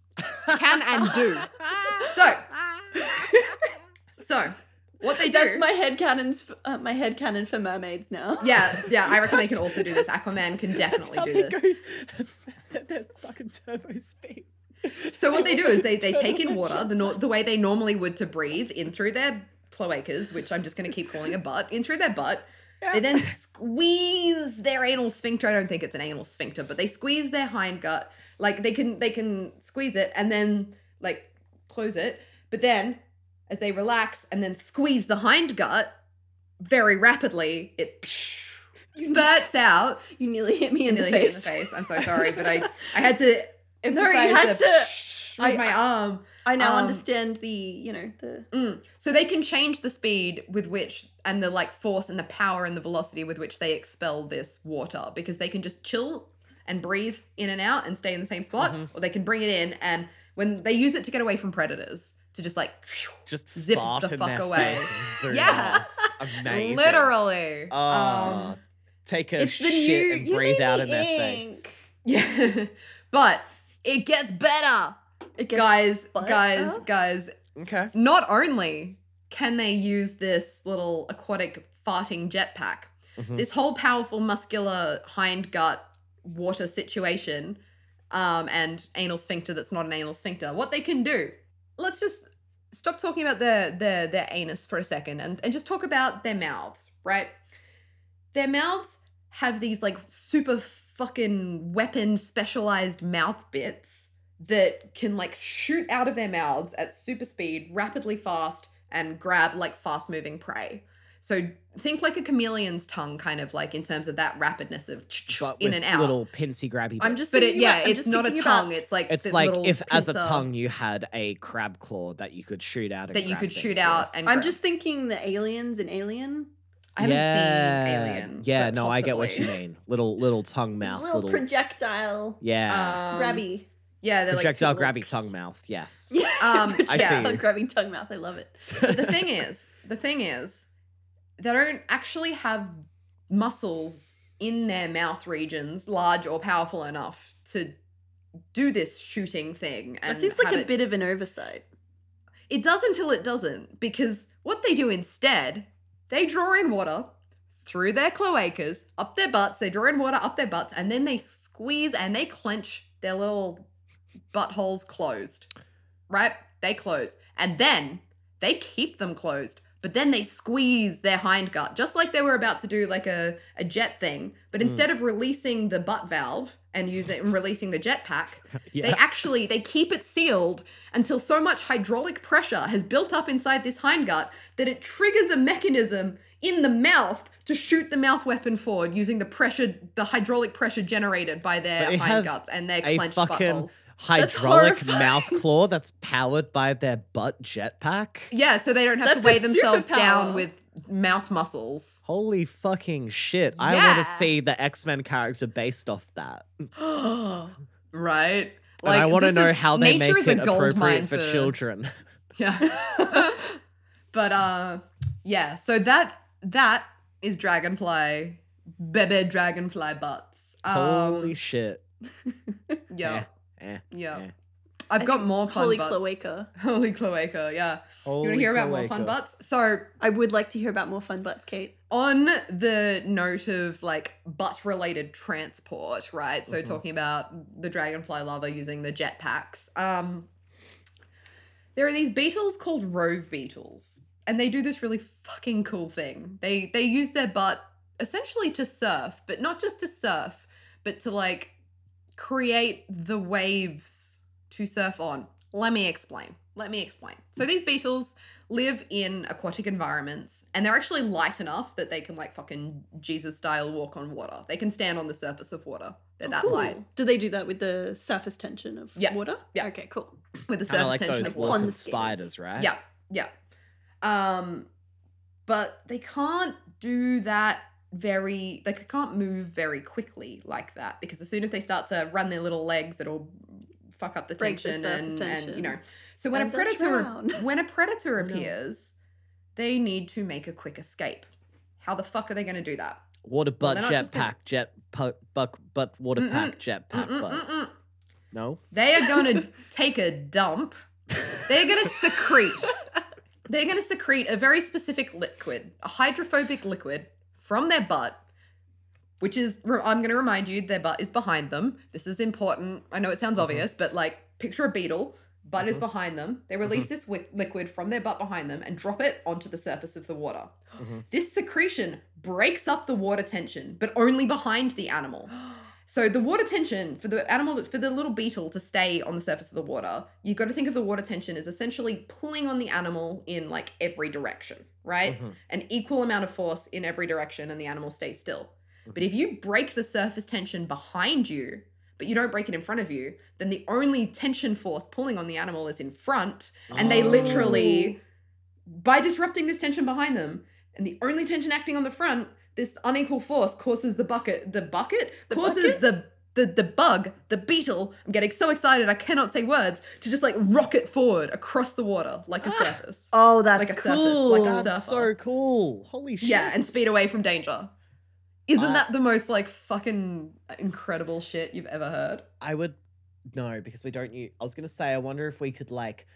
Can and do. So, so what they do? That's my headcanons. f- Uh, my headcanon for mermaids now. yeah, yeah. I reckon they can also do this. Aquaman can definitely That's do how they this. go- That's, that's fucking turbo speed. So what they do is they they take in water the nor- the way they normally would to breathe in through their cloacas, which I'm just going to keep calling a butt, in through their butt. They then squeeze their anal sphincter. I don't think it's an anal sphincter, but they squeeze their hindgut. Like they can they can squeeze it and then like close it. But then as they relax and then squeeze the hindgut very rapidly, it spurts out. You nearly hit me in, Nearly the, hit face. in the face. I'm so sorry, but I I had to emphasize had the to- with I- my arm. I now Um, understand the, you know, the. Mm. So they can change the speed with which and the like force and the power and the velocity with which they expel this water because they can just chill and breathe in and out and stay in the same spot, Mhm. or they can bring it in and when they use it to get away from predators to just like Just Zip fart the in fuck their away. face and zoom Yeah. Amazing. literally. Oh, Um, take a shit new. and breathe out me in their face. yeah, but it gets better, It gets guys. better? Guys, guys. Okay. Not only can they use this little aquatic farting jetpack, Mhm. this whole powerful muscular hindgut water situation um, and anal sphincter that's not an anal sphincter what they can do let's just stop talking about their their their anus for a second and, and just talk about their mouths right their mouths have these like super fucking weapon specialized mouth bits that can like shoot out of their mouths at super speed rapidly fast and grab like fast moving prey. So think like a chameleon's tongue, kind of like in terms of that rapidness of But in and out. little pincy grabby. I'm just but it, thinking yeah, about- it's not a thinking about- tongue. It's like It's the like little if, as a tongue, you had a crab claw that you could shoot out. That you could shoot out. with. And I'm grab. just thinking the aliens in Alien. I haven't yeah. seen Alien. Yeah, but no, I get what you mean. Little little tongue mouth, little, little, projectile yeah, Um, grabby. Yeah, they're projectile like two little- grabby tongue mouth. Yes. Yeah, Um, I projectile see. grabbing tongue mouth. I love it. But the thing is, the thing is, they don't actually have muscles in their mouth regions large or powerful enough to do this shooting thing. And that seems like a it- bit of an oversight. It does until it doesn't, because what they do instead, they draw in water through their cloacas, up their butts, they draw in water up their butts, and then they squeeze and they clench their little buttholes closed. Right? They close. And then they keep them closed, but then they squeeze their hindgut, just like they were about to do like a, a jet thing. But Mm. instead of releasing the butt valve and using and releasing the jetpack, yeah. they actually they keep it sealed until so much hydraulic pressure has built up inside this hindgut that it triggers a mechanism in the mouth to shoot the mouth weapon forward using the pressure the hydraulic pressure generated by their But they have hindguts and their a clenched fucking buttholes. hydraulic horrifying. mouth claw that's powered by their butt jetpack. Yeah, so they don't have That's to weigh a themselves down with mouth muscles. Holy fucking shit! I want to see the X Men character based off that, Right? and I want to know is- how they make it appropriate for children. Yeah. but uh yeah, so that that is dragonfly bebe dragonfly butts. Um, Holy shit! yeah. Eh, eh, Yeah. eh. I've got more fun butts. Holy butts. cloaca. Holy cloaca, yeah. you want to hear about more fun cloaca. butts? So, I would like to hear about more fun butts, Kate. on the note of like butt related transport, right? So, Mhm. talking about the dragonfly larva using the jetpacks, um, there are these beetles called rove beetles, and they do this really fucking cool thing. They they use their butt essentially to surf, but not just to surf, but to like create the waves to surf on. Let me explain. Let me explain. So these beetles live in aquatic environments and they're actually light enough that they can like fucking Jesus style walk on water. They can stand on the surface of water. They're Oh, that cool. light Do they do that with the surface tension of Yeah. water? Yeah. Okay, cool. with the Kind surface like tension those of water. On walking the spiders, right? Yeah, yeah. Um, but they can't do that very like they can't move very quickly like that because as soon as they start to run their little legs, it'll fuck up the Break tension surface and, and you know. So when And a predator when a predator no. appears, they need to make a quick escape. How the fuck are they going to do that? Water Well, butt they're not just jetpack jet pu- buck butt water Mm-mm. pack jetpack Mm-mm, butt. mm-mm. No. They are going to take a dump. They're going to secrete. They're going to secrete a very specific liquid, a hydrophobic liquid from their butt, which is, I'm going to remind you, their butt is behind them. This is important. I know it sounds Mhm. obvious, but like picture a beetle, butt is Mhm. behind them. They release this wi- liquid from their butt behind them and drop it onto the surface of the water. Mhm. This secretion breaks up the water tension, but only behind the animal. So the water tension for the animal, for the little beetle to stay on the surface of the water, you've got to think of the water tension as essentially pulling on the animal in like every direction, right? Mhm. An equal amount of force in every direction, and the animal stays still. But if you break the surface tension behind you, but you don't break it in front of you, then the only tension force pulling on the animal is in front, and they Oh. literally, by disrupting this tension behind them, and the only tension acting on the front, this unequal force causes the bucket, the bucket The causes the the the bug, the beetle. I'm getting so excited I cannot say words to just like rocket forward across the water like a Ah. surface. Oh, that's Like a surface, cool. like a That's surfer. so cool. Holy shit. Yeah, and speed away from danger. Isn't Uh, that the most like fucking incredible shit you've ever heard? I would no because we don't use. I was gonna say I wonder if we could like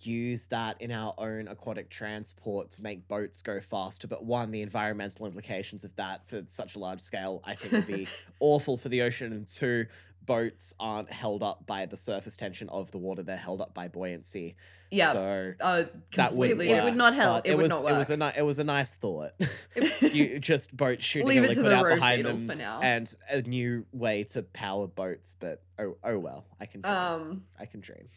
use that in our own aquatic transport to make boats go faster. But one, the environmental implications of that for such a large scale, I think would be awful for the ocean. And two, boats aren't held up by the surface tension of the water; they're held up by buoyancy. Yeah. So uh, that would completely. It would not help. It It, would was not it was a work. ni- it was a nice thought. You just boats shooting Leave a it to liquid the out behind beetles them for now. and a new way to power boats. But oh oh well, I can dream. um, I can dream.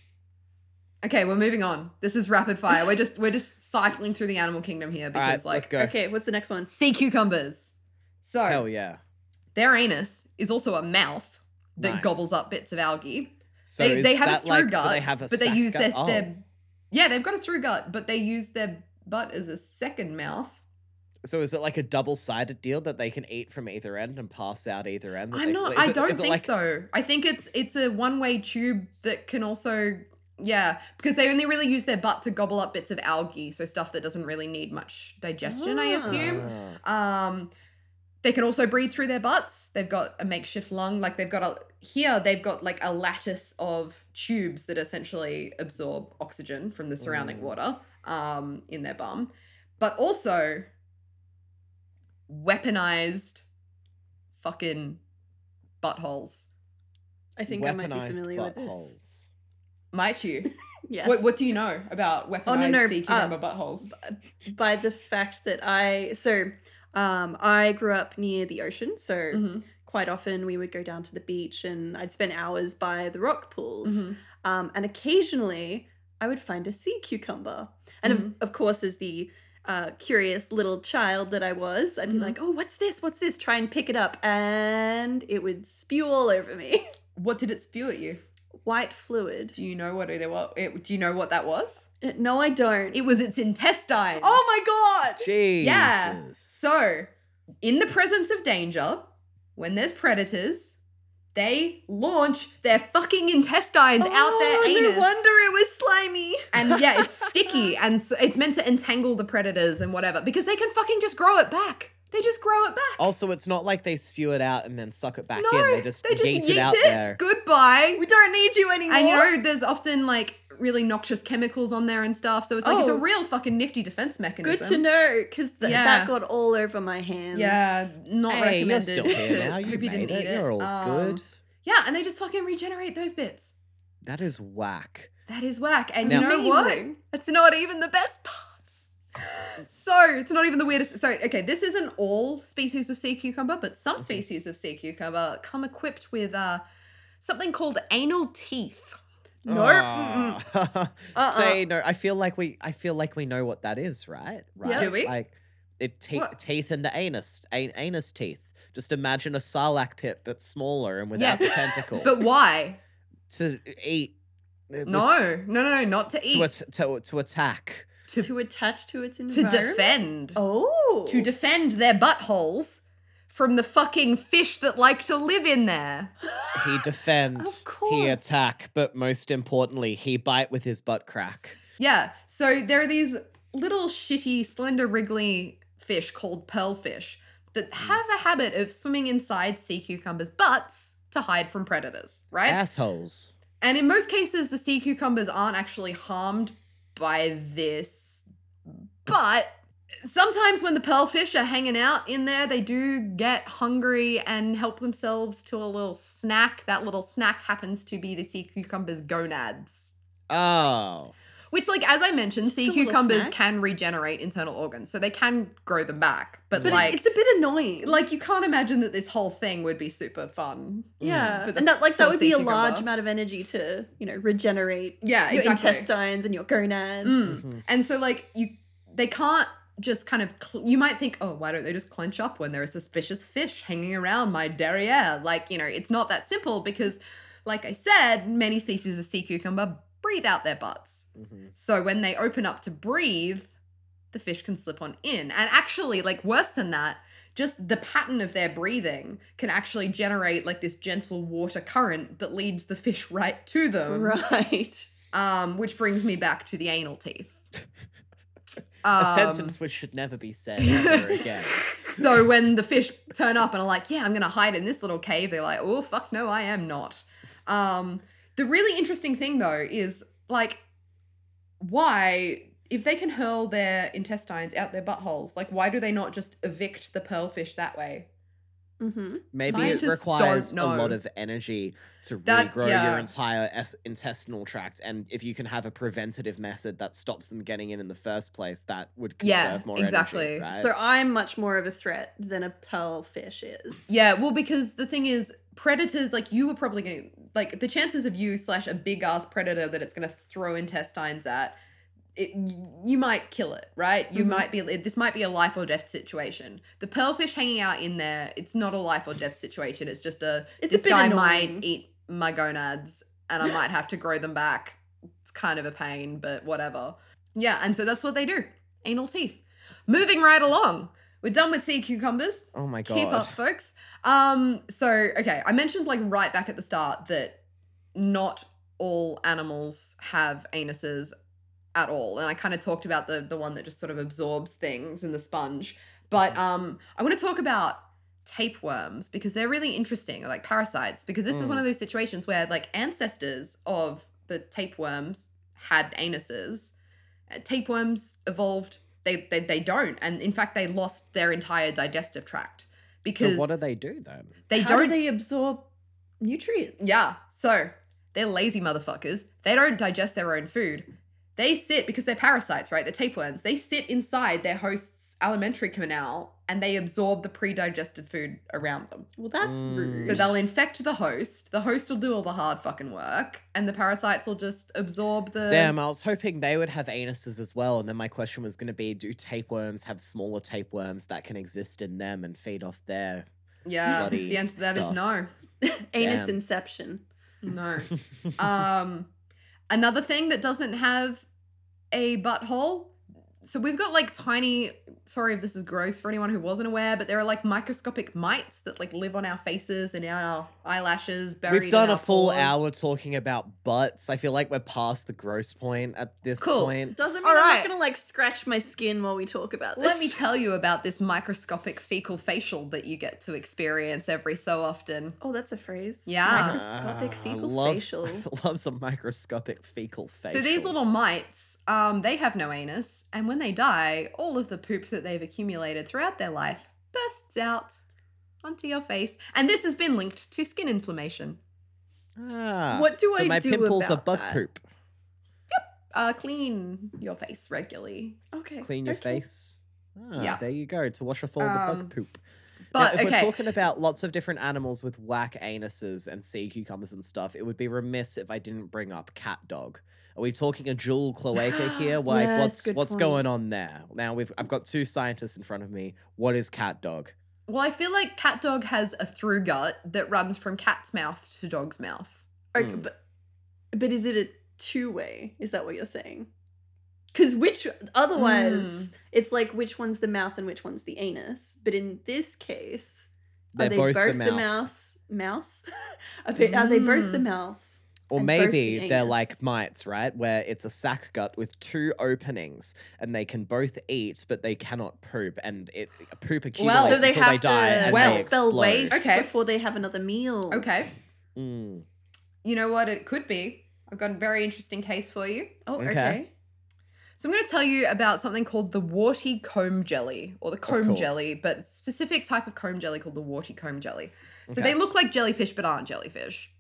Okay, we're moving on. This is rapid fire. We're just we're just cycling through the animal kingdom here because right, like let's go. Okay, what's the next one? sea cucumbers. So Hell yeah. their anus is also a mouth that Nice. gobbles up bits of algae. So they, they have a through like, gut, they have a but they use their, oh. their yeah, they've got a through gut, but they use their butt as a second mouth. So is it like a double-sided deal that they can eat from either end and pass out either end? I'm not. is I it- don't think like- so. I think it's it's a one way tube that can also yeah because they only really use their butt to gobble up bits of algae, so stuff that doesn't really need much digestion. I Ah. assume. Ah. Um, they can also breathe through their butts. They've got a makeshift lung. Like they've got a here. They've got like a lattice of tubes that essentially absorb oxygen from the surrounding Mm. water um, in their bum, but also weaponized fucking buttholes. I think I might be Weaponized familiar with this. Might you? Yes. What What do you know about weaponized Oh, no, no, sea uh, cucumber buttholes? By the fact that I so um I grew up near the ocean, so Mhm, quite often we would go down to the beach and I'd spend hours by the rock pools. mhm. Um, and occasionally I would find a sea cucumber. And Mhm. of, of course, as the uh, curious little child that I was, I'd be Mhm. like, oh, what's this? What's this? Try and pick it up. And it would spew all over me. What did it spew at you? White fluid. Do you know what it was? It, do you know what that was? Uh, No, I don't. It was its intestines. oh my god! Jesus. Yeah. So, in the presence of danger, when there's predators, they launch their fucking intestines out their Oh, anus. No wonder it was slimy. and yeah, it's sticky and so it's meant to entangle the predators and whatever because they can fucking just grow it back. They just grow it back. Also, it's not like they spew it out and then suck it back no, in. They just, they just yeet, yeet it out there. Goodbye. We don't need you anymore. And you know, there's often like really noxious chemicals on there and stuff. So it's like it's a Oh. real fucking nifty defense mechanism. Good to know, because th- Yeah. that got all over my hands. Yeah, not Hey, you're still here now. You hope you made didn't it. eat it. You're all Um, good. Yeah, and they just fucking regenerate those bits. That is whack. That is whack. And Now- you know what? It's not even the best parts. So it's not even the weirdest. So okay, this isn't all species of sea cucumber, but some Mhm. species of sea cucumber come equipped with uh, something called anal teeth. No. Ah. Uh-uh. Say no. I feel like we. I feel like we know what that is, right? Right. Do we? Like, it te- teeth into anus, an- anus teeth. Just imagine a sarlacc pit, but smaller and without the Yes. tentacles. But why? To eat. uh, No, no, no, not to To, eat. at- to, to attack. To, to attach to its to defend. Oh. To defend their buttholes from the fucking fish that like to live in there. He defend. Of He attack. But most importantly, he bite with his butt crack. Yeah. So there are these little shitty, slender, wriggly fish called pearlfish that hmm. have a habit of swimming inside sea cucumbers' butts to hide from predators, right? Assholes. And in most cases, the sea cucumbers aren't actually harmed by this. But sometimes when the pearlfish are hanging out in there, they do get hungry and help themselves to a little snack. That little snack happens to be the sea cucumber's gonads. Oh. Which, like as I mentioned, sea cucumbers snack. can regenerate internal organs, so they can grow them back. But, But like, it's a bit annoying. like you can't imagine that this whole thing would be super fun. yeah, for the and that like that would be sea a large amount of energy to you know regenerate Yeah, your exactly. intestines and your gonads. Mm. Mhm. And so, like you, they can't just kind of. You might think, oh, why don't they just clench up when there are suspicious fish hanging around my derriere? Like you know, it's not that simple because, like I said, many species of sea cucumber breathe out their butts. Mhm. So when they open up to breathe, the fish can slip on in. And actually, like worse than that, just the pattern of their breathing can actually generate like this gentle water current that leads the fish right to them. Right. Um, which brings me back to the anal teeth. A Um, sentence which should never be said ever again. so when the fish turn up and are like, "Yeah, I'm gonna hide in this little cave," they're like, "Oh fuck, no, I am not." Um, the really interesting thing though is like, why, if they can hurl their intestines out their buttholes, like, why do they not just evict the pearlfish that way? Mm-hmm. Maybe Scientists it requires a lot of energy to That- regrow yeah. your entire es- intestinal tract, and if you can have a preventative method that stops them getting in in the first place, that would conserve Yeah, more exactly. energy. Right? So I'm much more of a threat than a pearl fish is. Yeah, well, because the thing is, predators like you were probably going to like the chances of you slash a big ass predator that it's going to throw intestines at. It, you might kill it, right? You Mhm. might be. This might be a life or death situation. The pearlfish hanging out in there, it's not a life or death situation. It's just a. It's a this bit guy annoying. might eat my gonads, and I might have to grow them back. It's kind of a pain, but whatever. Yeah, and so that's what they do. Anal teeth. Moving right along. We're done with sea cucumbers. oh my god! Keep up, folks. Um, so okay, I mentioned like right back at the start that not all animals have anuses at all, and I kind of talked about the the one that just sort of absorbs things in the sponge. But um, I want to talk about tapeworms because they're really interesting, or like parasites, because this is one Mm. of those situations where like ancestors of the tapeworms had anuses. Uh, Tapeworms evolved. They, they they don't, and in fact, they lost their entire digestive tract So because what do they do then? they How don't do they absorb nutrients? yeah. So they're lazy motherfuckers. They don't digest their own food. They sit because they're parasites, right? They're tapeworms. They sit inside their host's alimentary canal and they absorb the pre-digested food around them. Well, that's Mm. rude. So they'll infect the host. The host will do all the hard fucking work, and the parasites will just absorb the. Damn, I was hoping they would have anuses as well, and then my question was going to be: Do tapeworms have smaller tapeworms that can exist in them and feed off their? Yeah. bloody The answer to that is stuff. no. Anus inception. No. Um, another thing that doesn't have a butthole. So we've got like tiny. Sorry if this is gross for anyone who wasn't aware, but there are like microscopic mites that like live on our faces and our eyelashes. Buried We've done in a full pores. hour talking about butts. I feel like we're past the gross point at this Cool. point. Doesn't mean All I'm right. not gonna like scratch my skin while we talk about this. Let me tell you about this microscopic fecal facial that you get to experience every so often. Oh, that's a phrase. Yeah. Microscopic Ah, fecal loves, facial. loves a microscopic fecal facial. So these little mites, um, they have no anus, and when they die, all of the poop that they've accumulated throughout their life bursts out onto your face, and this has been linked to skin inflammation. Ah, What do so I my do My pimples are bug that? poop. Yep. Uh, clean your face regularly. Okay. Clean your okay. face. Ah, Yeah. there you go to wash off all the Um, bug poop. But now, if okay, we're talking about lots of different animals with whack anuses and sea cucumbers and stuff, it would be remiss if I didn't bring up cat dog. Are we talking a dual cloaca here? Like, Yes, what's what's point. going on there? Now we've I've got two scientists in front of me. What is cat dog? well, I feel like cat dog has a through gut that runs from cat's mouth to dog's mouth. Or- Hmm. but, but is it a two way? Is that what you're saying? Because which otherwise it's like which one's the mouth and which one's the anus. But in this case, They're are they both, both, the the, mouth. mouse? Mouse? are, they, are they both the Mm. mouth? Or and maybe they're anus. like mites, right? Where it's a sac gut with two openings and they can both eat, but they cannot poop. And it poop accumulates so they until have they die to and Well, they expel explode. waste Okay. before they have another meal. Okay, Mm. you know what it could be? I've got a very interesting case for you. Oh, Okay. okay. So I'm going to tell you about something called the warty comb jelly, or the comb jelly, but specific type of comb jelly called the warty comb jelly. So Okay. they look like jellyfish, but aren't jellyfish,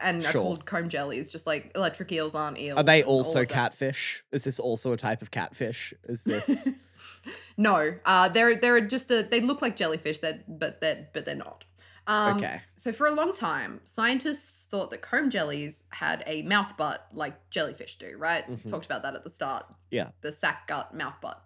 and are Sure. called comb jellies, just like electric eels aren't eels. Are they also catfish? Is this also a type of catfish? Is this No, uh, they're they're just a. They look like jellyfish, that but that but they're not. Um, okay? So for a long time, scientists thought that comb jellies had a mouth butt like jellyfish do, right? Mhm. Talked about that at the start. Yeah. The sac gut mouth butt.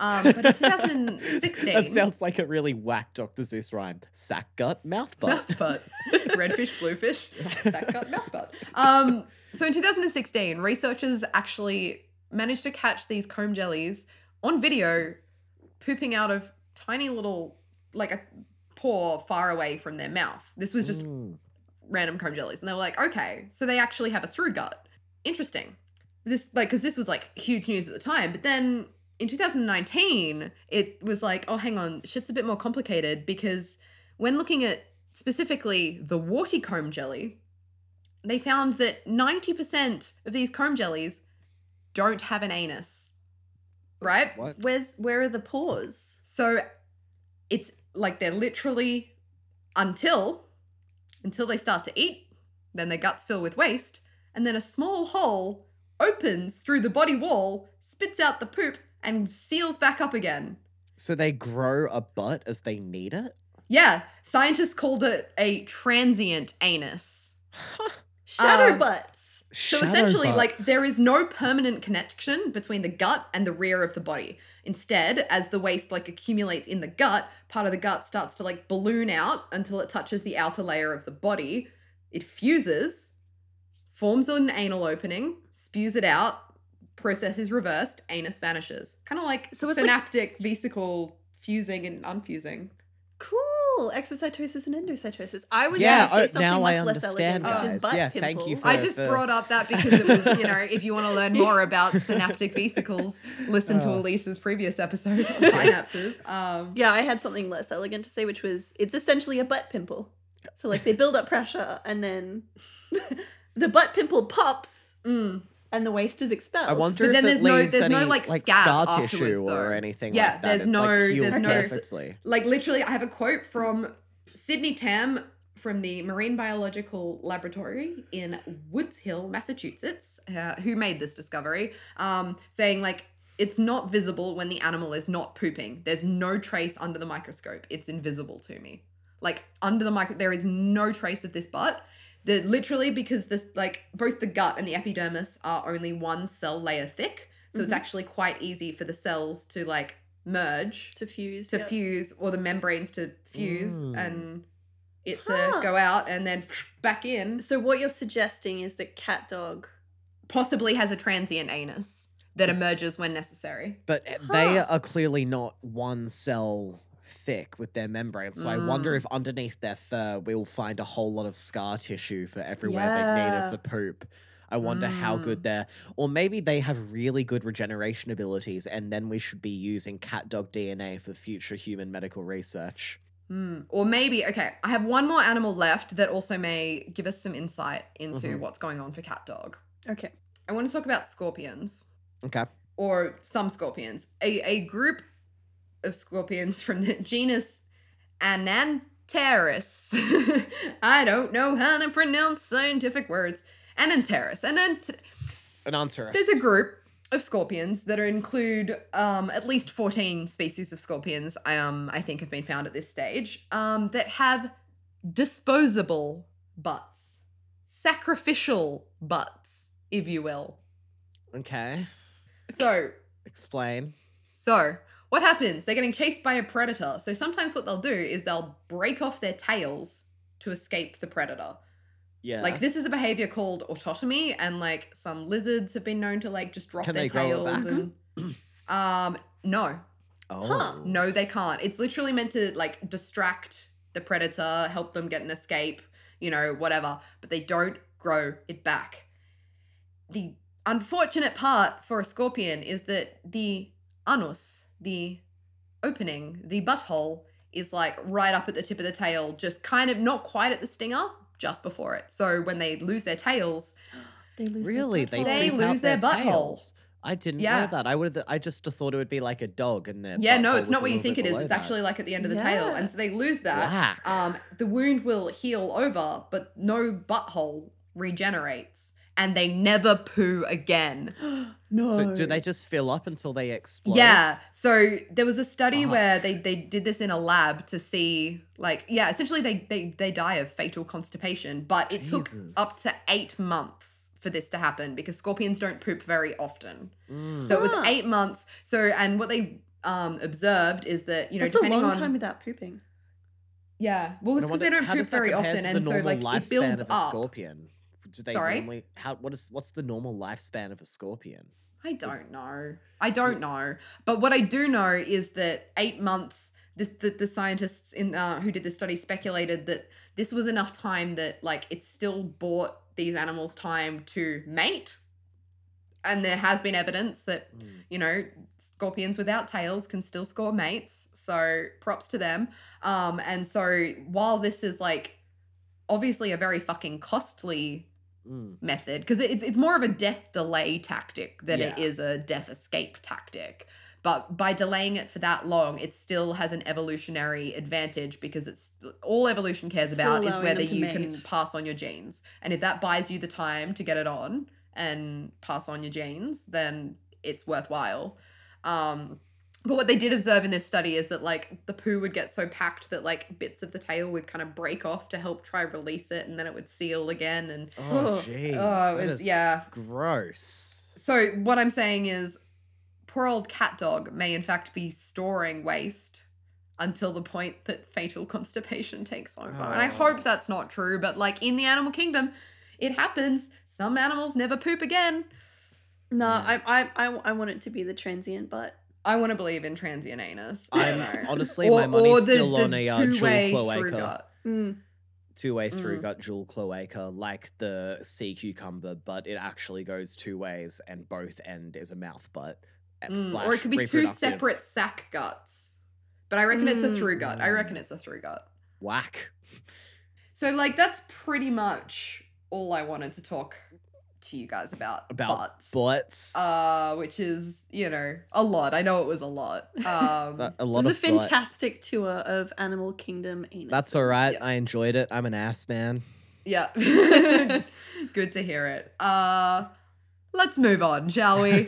Um, but in 2016, that sounds like a really whack Dr. Seuss rhyme. Sack gut, mouth butt. mouth butt, redfish, bluefish, sac gut, mouth butt. Um, so in 2016, researchers actually managed to catch these comb jellies on video pooping out of tiny little like a paw far away from their mouth. This was just Mm. random comb jellies. And they were like, okay, so they actually have a through gut. Interesting. This, like, because this was like huge news at the time. But then in 2019, it was like, oh, hang on, shit's a bit more complicated because when looking at specifically the warty comb jelly, they found that 90% of these comb jellies don't have an anus. Right? What? Where's where are the pores? So it's like they're literally until until they start to eat, then their guts fill with waste, and then a small hole opens through the body wall, spits out the poop, and seals back up again. So they grow a butt as they need it? Yeah, scientists called it a transient anus. Shadow Um, butts. So Shadow essentially, like there is no permanent connection between the gut and the rear of the body. Instead, as the waste like accumulates in the gut, part of the gut starts to like balloon out until it touches the outer layer of the body. It fuses, forms an anal opening, spews it out, process is reversed, anus vanishes. Kind of like So it's like- synaptic vesicle fusing and unfusing. Cool. Exocytosis and endocytosis. I was Yeah, going to say oh, something now much I less understand, elegant, which is butt Yeah, thank you pimple. for- I just the- brought up that because it was, you know, if you want to learn more about synaptic vesicles, listen to Oh. Elise's previous episode on synapses. Um, Yeah, I had something less elegant to say, which was it's essentially a butt pimple. So like they build up pressure and then the butt pimple pops mm. And the waste is expelled. I wonder But if then it there's no- leaves there's no, like, like scab scar tissue though. or anything Yeah, like that. there's It, no- like, heals there's no- perfectly. Like literally, I have a quote from Sidney Tamm from the Marine Biological Laboratory in Woods Hole, Massachusetts, uh, who made this discovery, um, saying like it's not visible when the animal is not pooping. There's no trace under the microscope. It's invisible to me. Like under the micro, there is no trace of this butt. The literally because this like both the gut and the epidermis are only one cell layer thick, so it's Mhm. actually quite easy for the cells to like merge to fuse. to yep. fuse or the membranes to fuse Mm. and it Huh. to go out and then back in So what you're suggesting is that cat dog possibly has a transient anus that emerges when necessary But uh, they are clearly not one cell thick with their membranes. So I wonder Mm. if underneath their fur we'll find a whole lot of scar tissue for everywhere they Yeah. needed to poop. I wonder how good Mm. they're or maybe they have really good regeneration abilities and then we should be using cat dog DNA for future human medical research. Hmm. or maybe okay i have one more animal left that also may give us some insight into Mhm. what's going on for cat dog Okay. i want to talk about scorpions Okay. or some scorpions a, a group of scorpions from the genus Ananteris. I don't know how to pronounce scientific words. Ananteris. Anant- An. There's a group of scorpions that are include um, at least 14 species of scorpions, um, I think have been found at this stage, um, that have disposable butts, sacrificial butts, if you will. Okay. So Explain. So, what happens? They're getting chased by a predator. So, sometimes what they'll do is they'll break off their tails to escape the predator. Yeah. Like, this is a behavior called autotomy, and like some lizards have been known to like just drop Can their they grow it tails. back? And, um, no, oh. Huh. no, they can't. It's literally meant to like distract the predator, help them get an escape, you know, whatever, but they don't grow it back. The unfortunate part for a scorpion is that the anus, the opening, the butthole, is like right up at the tip of the tail, just kind of not quite at the stinger, just before it. So when they lose their tails, They lose their Really? They. They lose their butthole. tails? I didn't Yeah. know that. I would. I just thought it would be like a dog, and their yeah, no, it's not what you think it is. below It's that. actually like at the end of the tail. And so they lose that. Whack. um, the wound will heal over, but no butthole regenerates, and they never poo again. no. So do they just fill up until they explode? Yeah. So there was a study Fuck. where they they did this in a lab to see, like, yeah, essentially they they they die of fatal constipation, but it took up to eight months for this to happen because scorpions don't poop very often. Mm. So it was eight months. So and what they um observed is that you know That's a depending long on time without pooping. yeah well it's because they don't poop very often and so normal like it builds of a up. scorpion. Do they Sorry? normally? How? What is? What's the normal lifespan of a scorpion? I don't know. I don't know. But what I do know is that eight months. This the, the scientists in uh, who did the study speculated that this was enough time that like it still bought these animals time to mate, and there has been evidence that Mm. you know scorpions without tails can still score mates. So props to them. Um, and so while this is like obviously a very fucking costly Mm. method because it's it's more of a death delay tactic than it Yeah. is a death escape tactic. But by delaying it for that long, it still has an evolutionary advantage because it's all evolution cares Still about is whether you can pass on your genes. And if that buys you the time to get it on and pass on your genes, then it's worthwhile. Um, but what they did observe in this study is that like the poo would get so packed that like bits of the tail would kind of break off to help try release it, and then it would seal again. And Oh, Oh. jeez. oh, it was is yeah. Gross. So what I'm saying is, poor old cat dog may in fact be storing waste until the point that fatal constipation takes over. And I Oh. hope that's not true, but like in the animal kingdom, it happens. Some animals never poop again. No, Yeah. I, I, I, I want it to be the transient butt. I want to believe in transient anus. I'm know. honestly, my money's still on a uh, dual two-way through cloaca. gut. Mm. two way through Mm. gut dual cloaca like the sea cucumber, but it actually goes two ways and both end is a mouth butt. uh, Mm, Or it could be two separate sac guts. But I reckon it's a through gut. I reckon it's a through gut. Whack. So like that's pretty much all I wanted to talk to you guys about. About butts. Butts. Uh, which is, you know, a lot. I know it was a lot. Um That- a It lot was a of butt. fantastic tour of Animal Kingdom anus. That's all right. Yeah. I enjoyed it. I'm an ass man. yeah. Good to hear it. Uh let's move on, shall we?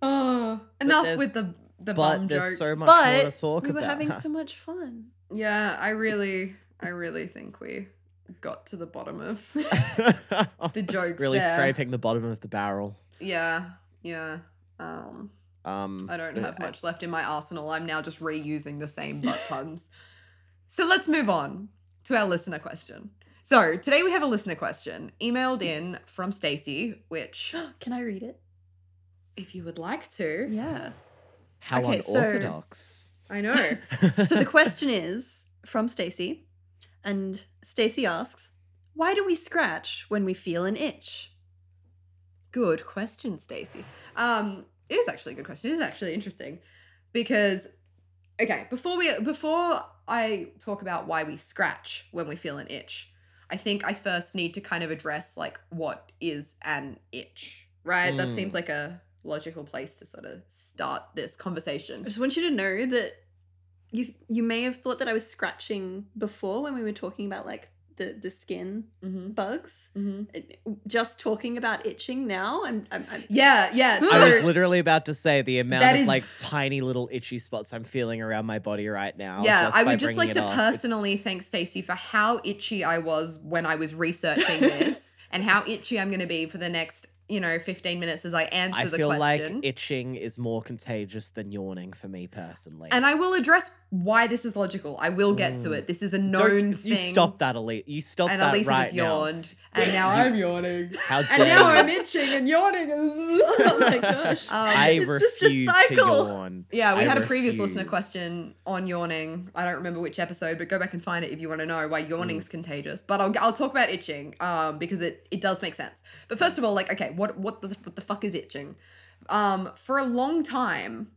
Uh, enough with the the But bum there's jokes. so much But more to talk we were about. having so much fun. Yeah, I really I really think we got to the bottom of the jokes really there. scraping the bottom of the barrel. Yeah, yeah. Um, Um, I don't have much left in my arsenal. I'm now just reusing the same butt puns. So let's move on to our listener question. So today we have a listener question emailed in from Stacy, which, Can I read it? if you would like to, Yeah. How Okay, so- unorthodox. I know. So the question is from Stacy, and Stacy asks, "Why do we scratch when we feel an itch?" Good question, Stacy. Um, it is actually a good question. It is actually interesting because okay, before we before I talk about why we scratch when we feel an itch, I think I first need to kind of address like what is an itch, right? That Mm. seems like a logical place to sort of start this conversation. I just want you to know that you you may have thought that I was scratching before when we were talking about like the the skin Mm-hmm. bugs. Mm-hmm. Just talking about itching now, I'm I'm, I'm Yeah, yeah. So, I was literally about to say the amount of is- like tiny little itchy spots I'm feeling around my body right now. yeah, I would just like to it up. personally thank Stacey for how itchy I was when I was researching this and how itchy I'm going to be for the next, you know, 15 minutes as I answer I the question. I feel like itching is more contagious than yawning for me personally. and I will address why this is logical. I will get to Mm. it. This is a Don't- known thing. You stop that, Elise. You stop And that Elise right has now. yawned, and now I'm yawning. How dare And now. I'm itching and yawning. oh my gosh. Um, I It's just a refuse to cycle. yawn. Yeah, we I had a previous listener question on yawning. I don't remember which episode, but go back and find it if you want to know why yawning's Mm. contagious. But I'll, I'll talk about itching um, because it, it does make sense. But first of all, like, okay, what what the what the fuck is itching? Um, for a long time,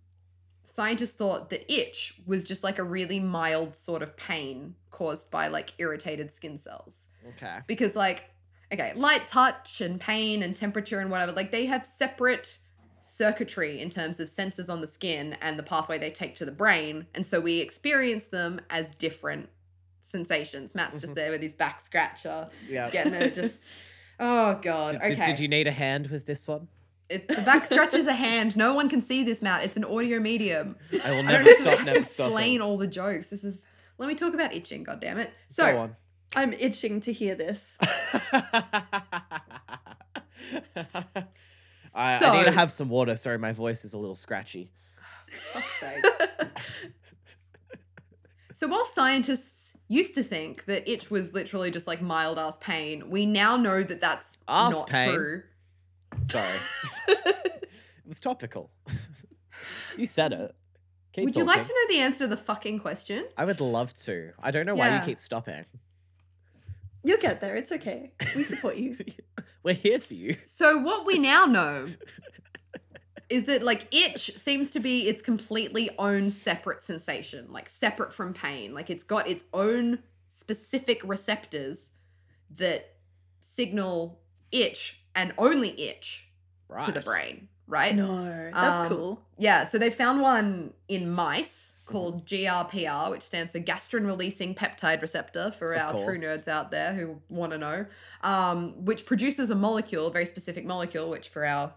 scientists thought that itch was just like a really mild sort of pain caused by like irritated skin cells Okay. because like okay light touch and pain and temperature and whatever like they have separate circuitry in terms of sensors on the skin and the pathway they take to the brain and so we experience them as different sensations matt's just Mhm. there with his back scratcher Yeah. getting it just oh god okay did, did you need a hand with this one? it, the back scratch is a hand no one can see this matt it's an audio medium I will i never don't stop. have Never to stop. explain all the jokes this is let me talk about itching god damn it so Go on. I'm itching to hear this. I, I need to have some water. Sorry, my voice is a little scratchy. Oh, fuck's sake So while scientists used to think that itch was literally just like mild ass pain, we now know that that's Ass not pain? true. Sorry, it was topical. you said it. Keep Would you like to know the answer to the fucking question? I would love to. I don't know why you keep stopping. You'll get there. It's okay. We support you. We're here for you. So what we now know is that like itch seems to be its completely own separate sensation, like separate from pain. Like it's got its own specific receptors that signal itch and only itch Right. to the brain. right? No, that's Um, cool. Yeah, so they found one in mice called GRPR, which stands for gastrin releasing peptide receptor for Of our true nerds out there who want to know, um, which produces a molecule, a very specific molecule, which for our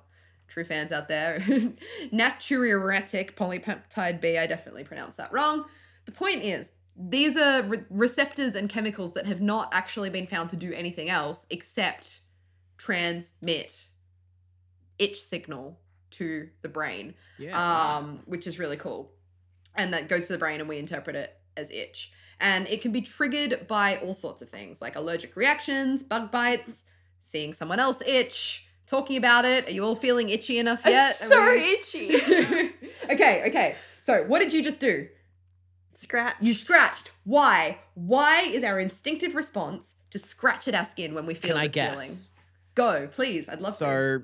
true fans out there, natriuretic polypeptide B, I definitely pronounced that wrong. The point is, these are re- receptors and chemicals that have not actually been found to do anything else except transmit itch signal to the brain Yeah. um, which is really cool. And that goes to the brain, and we interpret it as itch. And it can be triggered by all sorts of things like allergic reactions, bug bites, seeing someone else itch, talking about it. Are you all feeling itchy enough yet? I'm so we- itchy. okay, okay. So, what did you just do? Scratch. You scratched. Why? Why is our instinctive response to scratch at our skin when we feel Can I this guess? feeling? Go, please. I'd love to. so,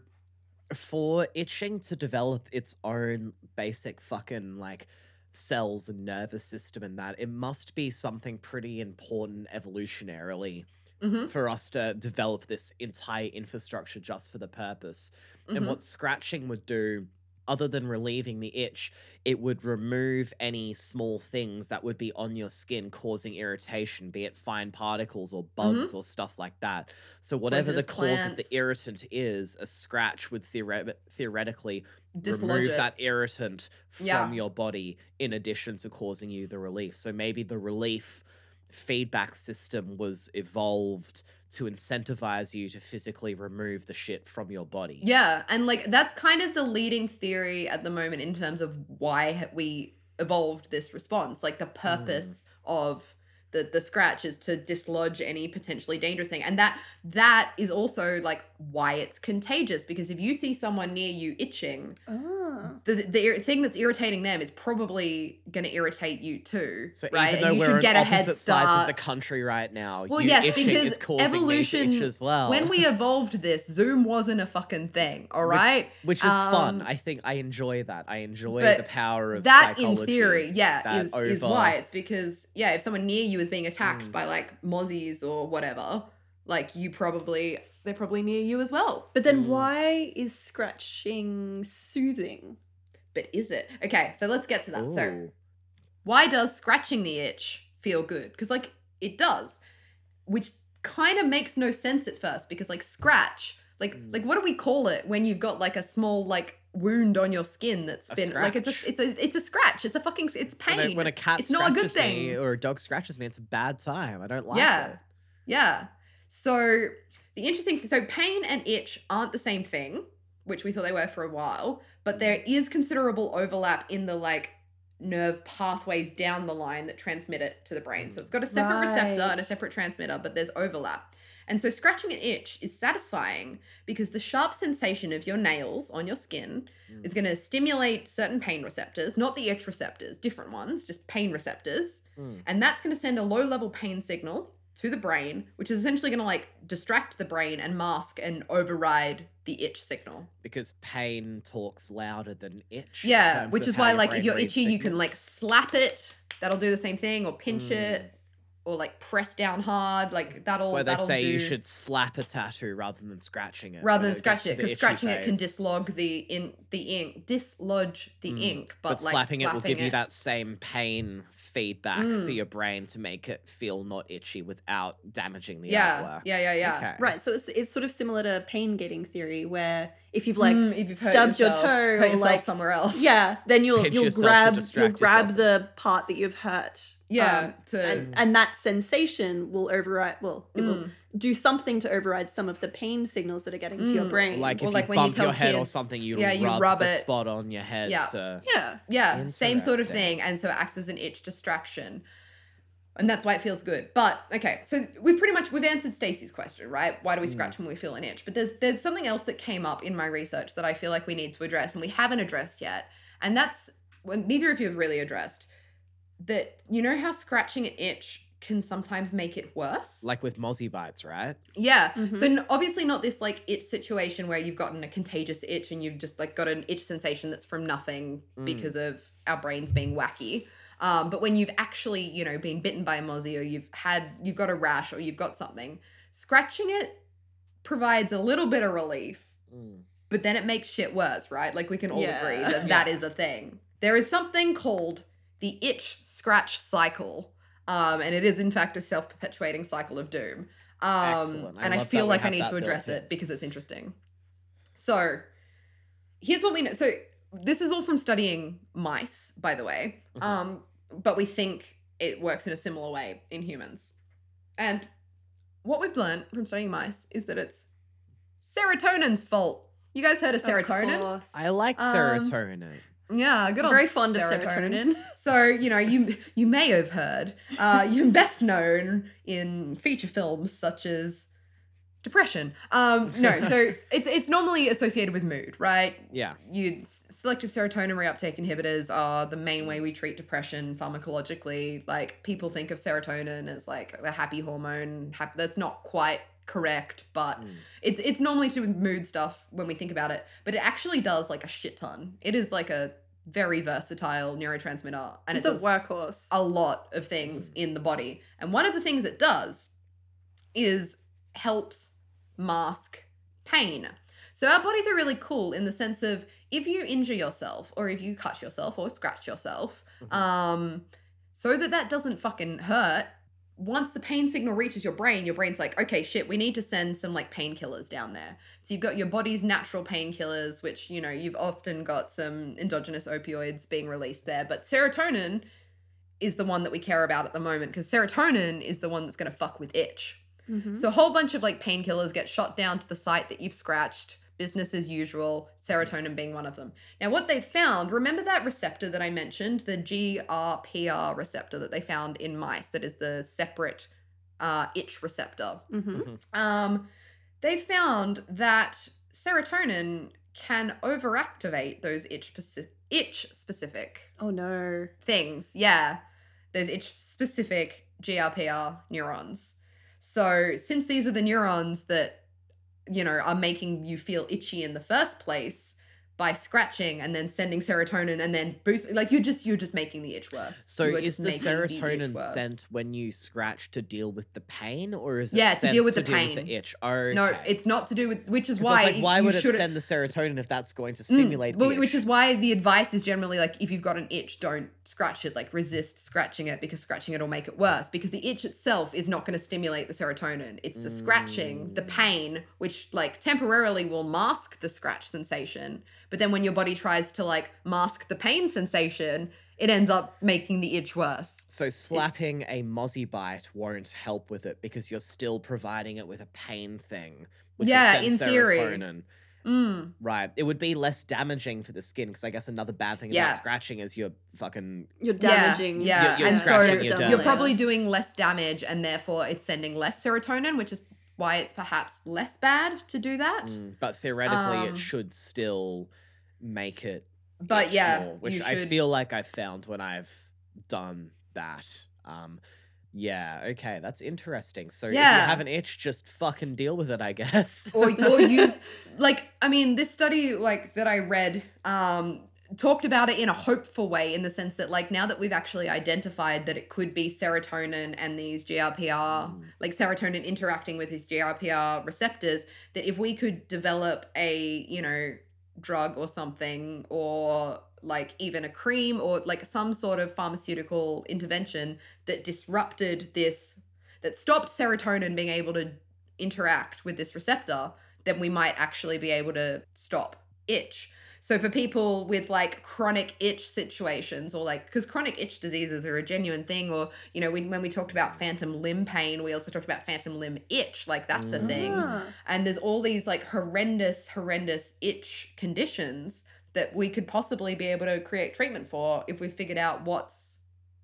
for itching to develop its own basic fucking like cells and nervous system and that, it must be something pretty important evolutionarily Mhm, for us to develop this entire infrastructure just for the purpose. And mhm. what scratching would do, other than relieving the itch, it would remove any small things that would be on your skin causing irritation, be it fine particles or bugs or stuff like that. So, whatever the cause of the irritant is, a scratch would theore- theoretically Dislodge remove it. that irritant from Yeah. your body in addition to causing you the relief. So, maybe the relief feedback system was evolved to incentivize you to physically remove the shit from your body. Yeah, and like that's kind of the leading theory at the moment in terms of why we evolved this response. Like the mm. purpose of the the scratch is to dislodge any potentially dangerous thing, and that that is also like why it's contagious because if you see someone near you itching, Ah. the the ir- thing that's irritating them is probably going to irritate you too, So right? even though and you we're should get a head opposite sides of the country right now, Well, you yes, because is causing evolution- itch as well. when we evolved this, Zoom wasn't a fucking thing, all right? which is fun. um, I think I enjoy that. I enjoy the power of that in theory yeah that is, is why it's because yeah if someone near you is being attacked Mm. by like mozzies or whatever like you probably they're probably near you as well But then Mm. why is scratching soothing? but is it okay so let's get to that so why does scratching the itch feel good because like it does which kind of makes no sense at first because like scratch like Mm. like what do we call it when you've got like a small like wound on your skin that's A been like it's a it's a it's a scratch it's a fucking it's pain When a, when a cat It's not a good scratches me thing. or a dog scratches me, it's a bad time. I don't like Yeah. it. Yeah. So the interesting so pain and itch aren't the same thing, which we thought they were for a while, but there mm. is considerable overlap in the like nerve pathways down the line that transmit it to the brain. So it's got a separate receptor and a separate transmitter, but there's overlap. And so scratching an itch is satisfying because the sharp sensation of your nails on your skin Mm. is going to stimulate certain pain receptors, not the itch receptors, different ones, just pain receptors. Mm. And that's going to send a low level pain signal to the brain, which is essentially going to like distract the brain and mask and override the itch signal. Because pain talks louder than itch. Yeah, which is why like if you're itchy, you can like slap it. That'll do the same thing, or pinch Mm. it, or like press down hard. Like that'll. That's why they that'll say you should slap a tattoo rather than scratching it. rather than gets scratch it because itchy scratching it can phase. dislodge the in the ink dislodge the Mm. ink but, But, like slapping it will give you that same pain feedback for Mm. your brain to make it feel not itchy without damaging the yeah artwork. yeah yeah yeah Okay. Right, so it's, it's sort of similar to pain gating theory, where if you've like Mm, if you've hurt stubbed your toe or like somewhere else yeah, then you'll Pinch you'll grab you'll grab yourself. the part that you've hurt. Yeah um, to and, and that sensation will override well it will Mm. do something to override some of the pain signals that are getting to your Mm. brain Like Or if like you when you bump tell your head or something, you yeah, you rub, rub the it. spot on your head. Yeah. To, yeah Yeah, same sort of thing. And so it acts as an itch distraction. And that's why it feels good. But okay, so we've pretty much we've answered Stacey's question, right? Why do we Mm. scratch when we feel an itch? But there's there's something else that came up in my research that I feel like we need to address and we haven't addressed yet. And that's when neither of you have really addressed that you know how scratching an itch can sometimes make it worse? like with mozzie bites, right? Yeah. Mhm. So n- obviously not this like itch situation where you've gotten a contagious itch and you've just like got an itch sensation that's from nothing Mm. because of our brains being wacky. Um, but when you've actually, you know, been bitten by a mozzie or you've had you've got a rash or you've got something, scratching it provides a little bit of relief. Mm. but then it makes shit worse, right? Like we can all agree Yeah. that that is a thing. There is something called the itch scratch cycle, um, and it is in fact a self perpetuating cycle of doom. Um, I and I feel like I need to address it because it's interesting. So, here's what we know. So, this is all from studying mice, by the way. Mhm. Um, but we think it works in a similar way in humans. And what we've learned from studying mice is that it's serotonin's fault. You guys heard of Of serotonin? course. I like Um, serotonin. Yeah, good very fond of serotonin. So you know, you you may have heard. Uh, you're best known in feature films such as depression. Um, no, so it's it's normally associated with mood, right? Yeah. You selective serotonin reuptake inhibitors are the main way we treat depression pharmacologically. Like people think of serotonin as like the happy hormone. Hap- that's not quite correct, but Mm. it's it's normally to do with mood stuff when we think about it. But it actually does like a shit ton. It is like a very versatile neurotransmitter, and it's it a workhorse. a lot of things in the body. And one of the things it does is helps mask pain. So our bodies are really cool in the sense of if you injure yourself or if you cut yourself or scratch yourself, Mhm. um, so that that doesn't fucking hurt. Once the pain signal reaches your brain, your brain's like, okay, shit, we need to send some like painkillers down there. So you've got your body's natural painkillers, which, you know, you've often got some endogenous opioids being released there. But serotonin is the one that we care about at the moment because serotonin is the one that's going to fuck with itch. Mhm. So a whole bunch of like painkillers get shot down to the site that you've scratched, business as usual, serotonin being one of them. Now, what they found, remember that receptor that I mentioned, the GRPR receptor that they found in mice, that is the separate uh, itch receptor. Mhm. Um, they found that serotonin can overactivate those itch speci- itch specific Oh no. things. Yeah, those itch specific GRPR neurons. So, since these are the neurons that, you know, are making you feel itchy in the first place by scratching and then sending serotonin and then boost, like you're just you're just making the itch worse. So is the serotonin worse. sent when you scratch to deal with the pain, or is it Yeah, to deal with the deal with pain. the itch? Okay. No, it's not to do with which is 'Cause I was why like, why you would it send the serotonin if that's going to Mm, stimulate well, the which is why the advice is generally like if you've got an itch, don't scratch it. Like resist scratching it because scratching it will make it worse. Because the itch itself is not going to stimulate the serotonin. It's the scratching, the Mm. pain, which like temporarily will mask the scratch sensation. But then when your body tries to like mask the pain sensation, it ends up making the itch worse. So slapping a mozzie bite won't help with it because you're still providing it with a pain thing. Which will Yeah, send in theory. serotonin. Mm. Right. It would be less damaging for the skin because I guess another bad thing Yeah. about scratching is you're fucking You're damaging. yeah, You're- you're and scratching so your you're probably doing less damage, and therefore it's sending less serotonin, which is why it's perhaps less bad to do that. Mm, but theoretically Um, it should still make it But yeah, more, which you I feel like I've found when I've done that. Um yeah, okay, that's interesting. So if you Yeah. have an itch, just fucking deal with it, I guess. or or use like I mean this study like that I read um talked about it in a hopeful way in the sense that like now that we've actually identified that it could be serotonin and these GRPR Mm. like serotonin interacting with these GRPR receptors that if we could develop a you know drug or something or like even a cream or like some sort of pharmaceutical intervention that disrupted this that stopped serotonin being able to interact with this receptor, then we might actually be able to stop itch. So for people with like chronic itch situations or like because chronic itch diseases are a genuine thing or you know when, when we talked about phantom limb pain we also talked about phantom limb itch like that's a thing Ah. and there's all these like horrendous horrendous itch conditions that we could possibly be able to create treatment for if we figured out what's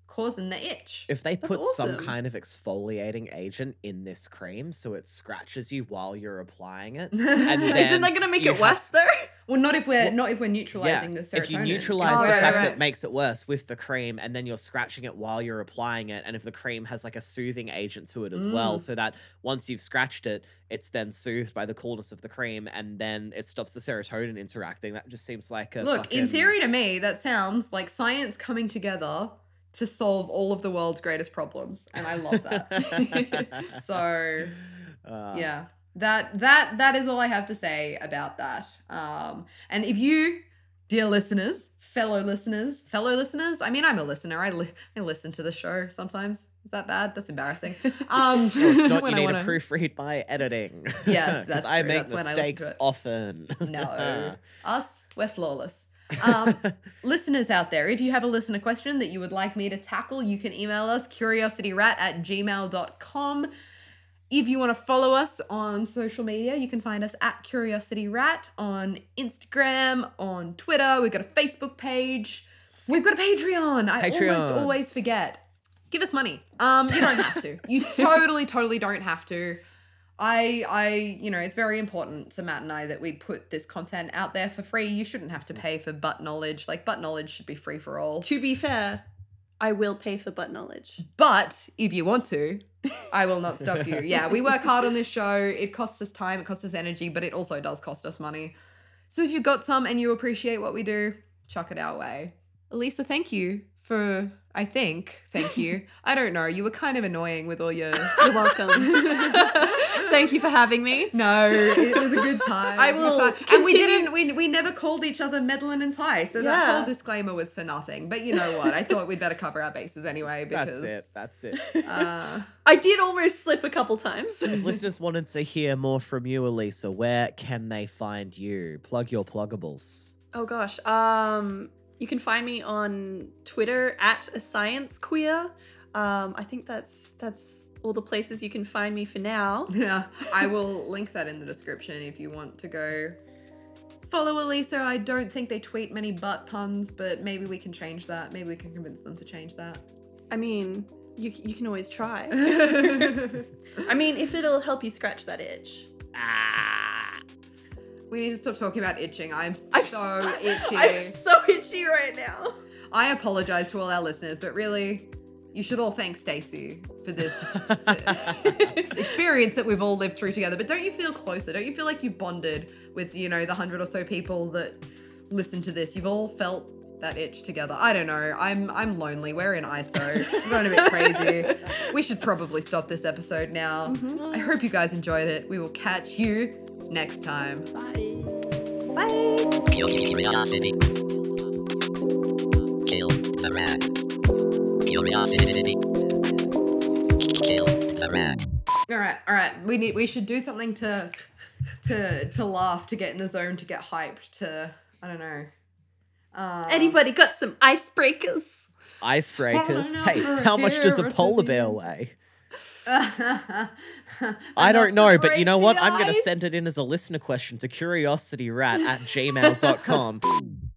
causing the itch If they That's put some kind of exfoliating agent in this cream so it scratches you while you're applying it, and then Isn't that gonna make it have- worse though? Well not if we're Well, not if we're neutralizing the serotonin if you neutralize Oh, the right, fact right, that right. makes it worse with the cream and then you're scratching it while you're applying it and if the cream has like a soothing agent to it as well Mm. so that once you've scratched it it's then soothed by the coolness of the cream and then it stops the serotonin interacting that just seems like a Look, in theory to me, that sounds like science coming together to solve all of the world's greatest problems. And I love that. so, Uh, yeah. That that that is all I have to say about that. Um, and if you, dear listeners, fellow listeners, fellow listeners, I mean, I'm a listener. I li- I listen to the show sometimes. Is that bad? That's embarrassing. Um, it's not you need wanna- to proofread my editing. Yes, that's I true. make That's when I listen to mistakes it. often. No, us, we're flawless. Um, listeners out there, if you have a listener question that you would like me to tackle, you can email us curiosityrat at gmail.com. If you want to follow us on social media, you can find us at Curiosity Rat on Instagram, on Twitter. We've got a Facebook page. We've got a Patreon. I almost always forget. Give us money. Um, you don't have to. You totally, totally don't have to. I I you know, it's very important to Matt and I that we put this content out there for free. You shouldn't have to pay for butt knowledge. Like butt knowledge should be free for all. To be fair, I will pay for butt knowledge. But if you want to, I will not stop you. Yeah, we work hard on this show. It costs us time, it costs us energy, but it also does cost us money. So if you've got some and you appreciate what we do, chuck it our way. Elisa, thank you for I think, thank you. I don't know. You were kind of annoying with all your You're welcome. Thank you for having me. No, it was a good time. I was a will time. And we didn't. We, we never called each other Medlin and Ty, so that Yeah. whole disclaimer was for nothing. But you know what? I thought we'd better cover our bases anyway because That's it. That's it. Uh, I did almost slip a couple times. If listeners wanted to hear more from you, Elisa, where can they find you? Plug your pluggables. Oh gosh. Um you can find me on Twitter at a science queer. Um I think that's that's all the places you can find me for now. yeah, I will link that in the description if you want to go follow Elisa. I don't think they tweet many butt puns, but maybe we can change that. Maybe we can convince them to change that. I mean, you you can always try. I mean, if it'll help you scratch that itch. Need to stop talking about itching. I'm I'm so itchy. I'm so itchy right now. I apologize to all our listeners, but really, you should all thank Stacey for this experience that we've all lived through together. But don't you feel closer? Don't you feel like you've bonded with, you know, the hundred or so people that listen to this? You've all felt that itch together. I don't know. I'm I'm lonely. We're in ISO. We're going a bit crazy. We should probably stop this episode now. Mm-hmm. I hope you guys enjoyed it. We will catch you next time. Bye. Curiosity. Kill the rat. Curiosity. Kill the rat. All right, all right. We need. We should do something to, to to laugh, to get in the zone, to get hyped. To I don't know. Uh, Anybody got some icebreakers? Icebreakers. Hey, how much does a polar bear weigh? I don't know, but you know what? I'm going to send it in as a listener question to curiosityrat at gmail.com.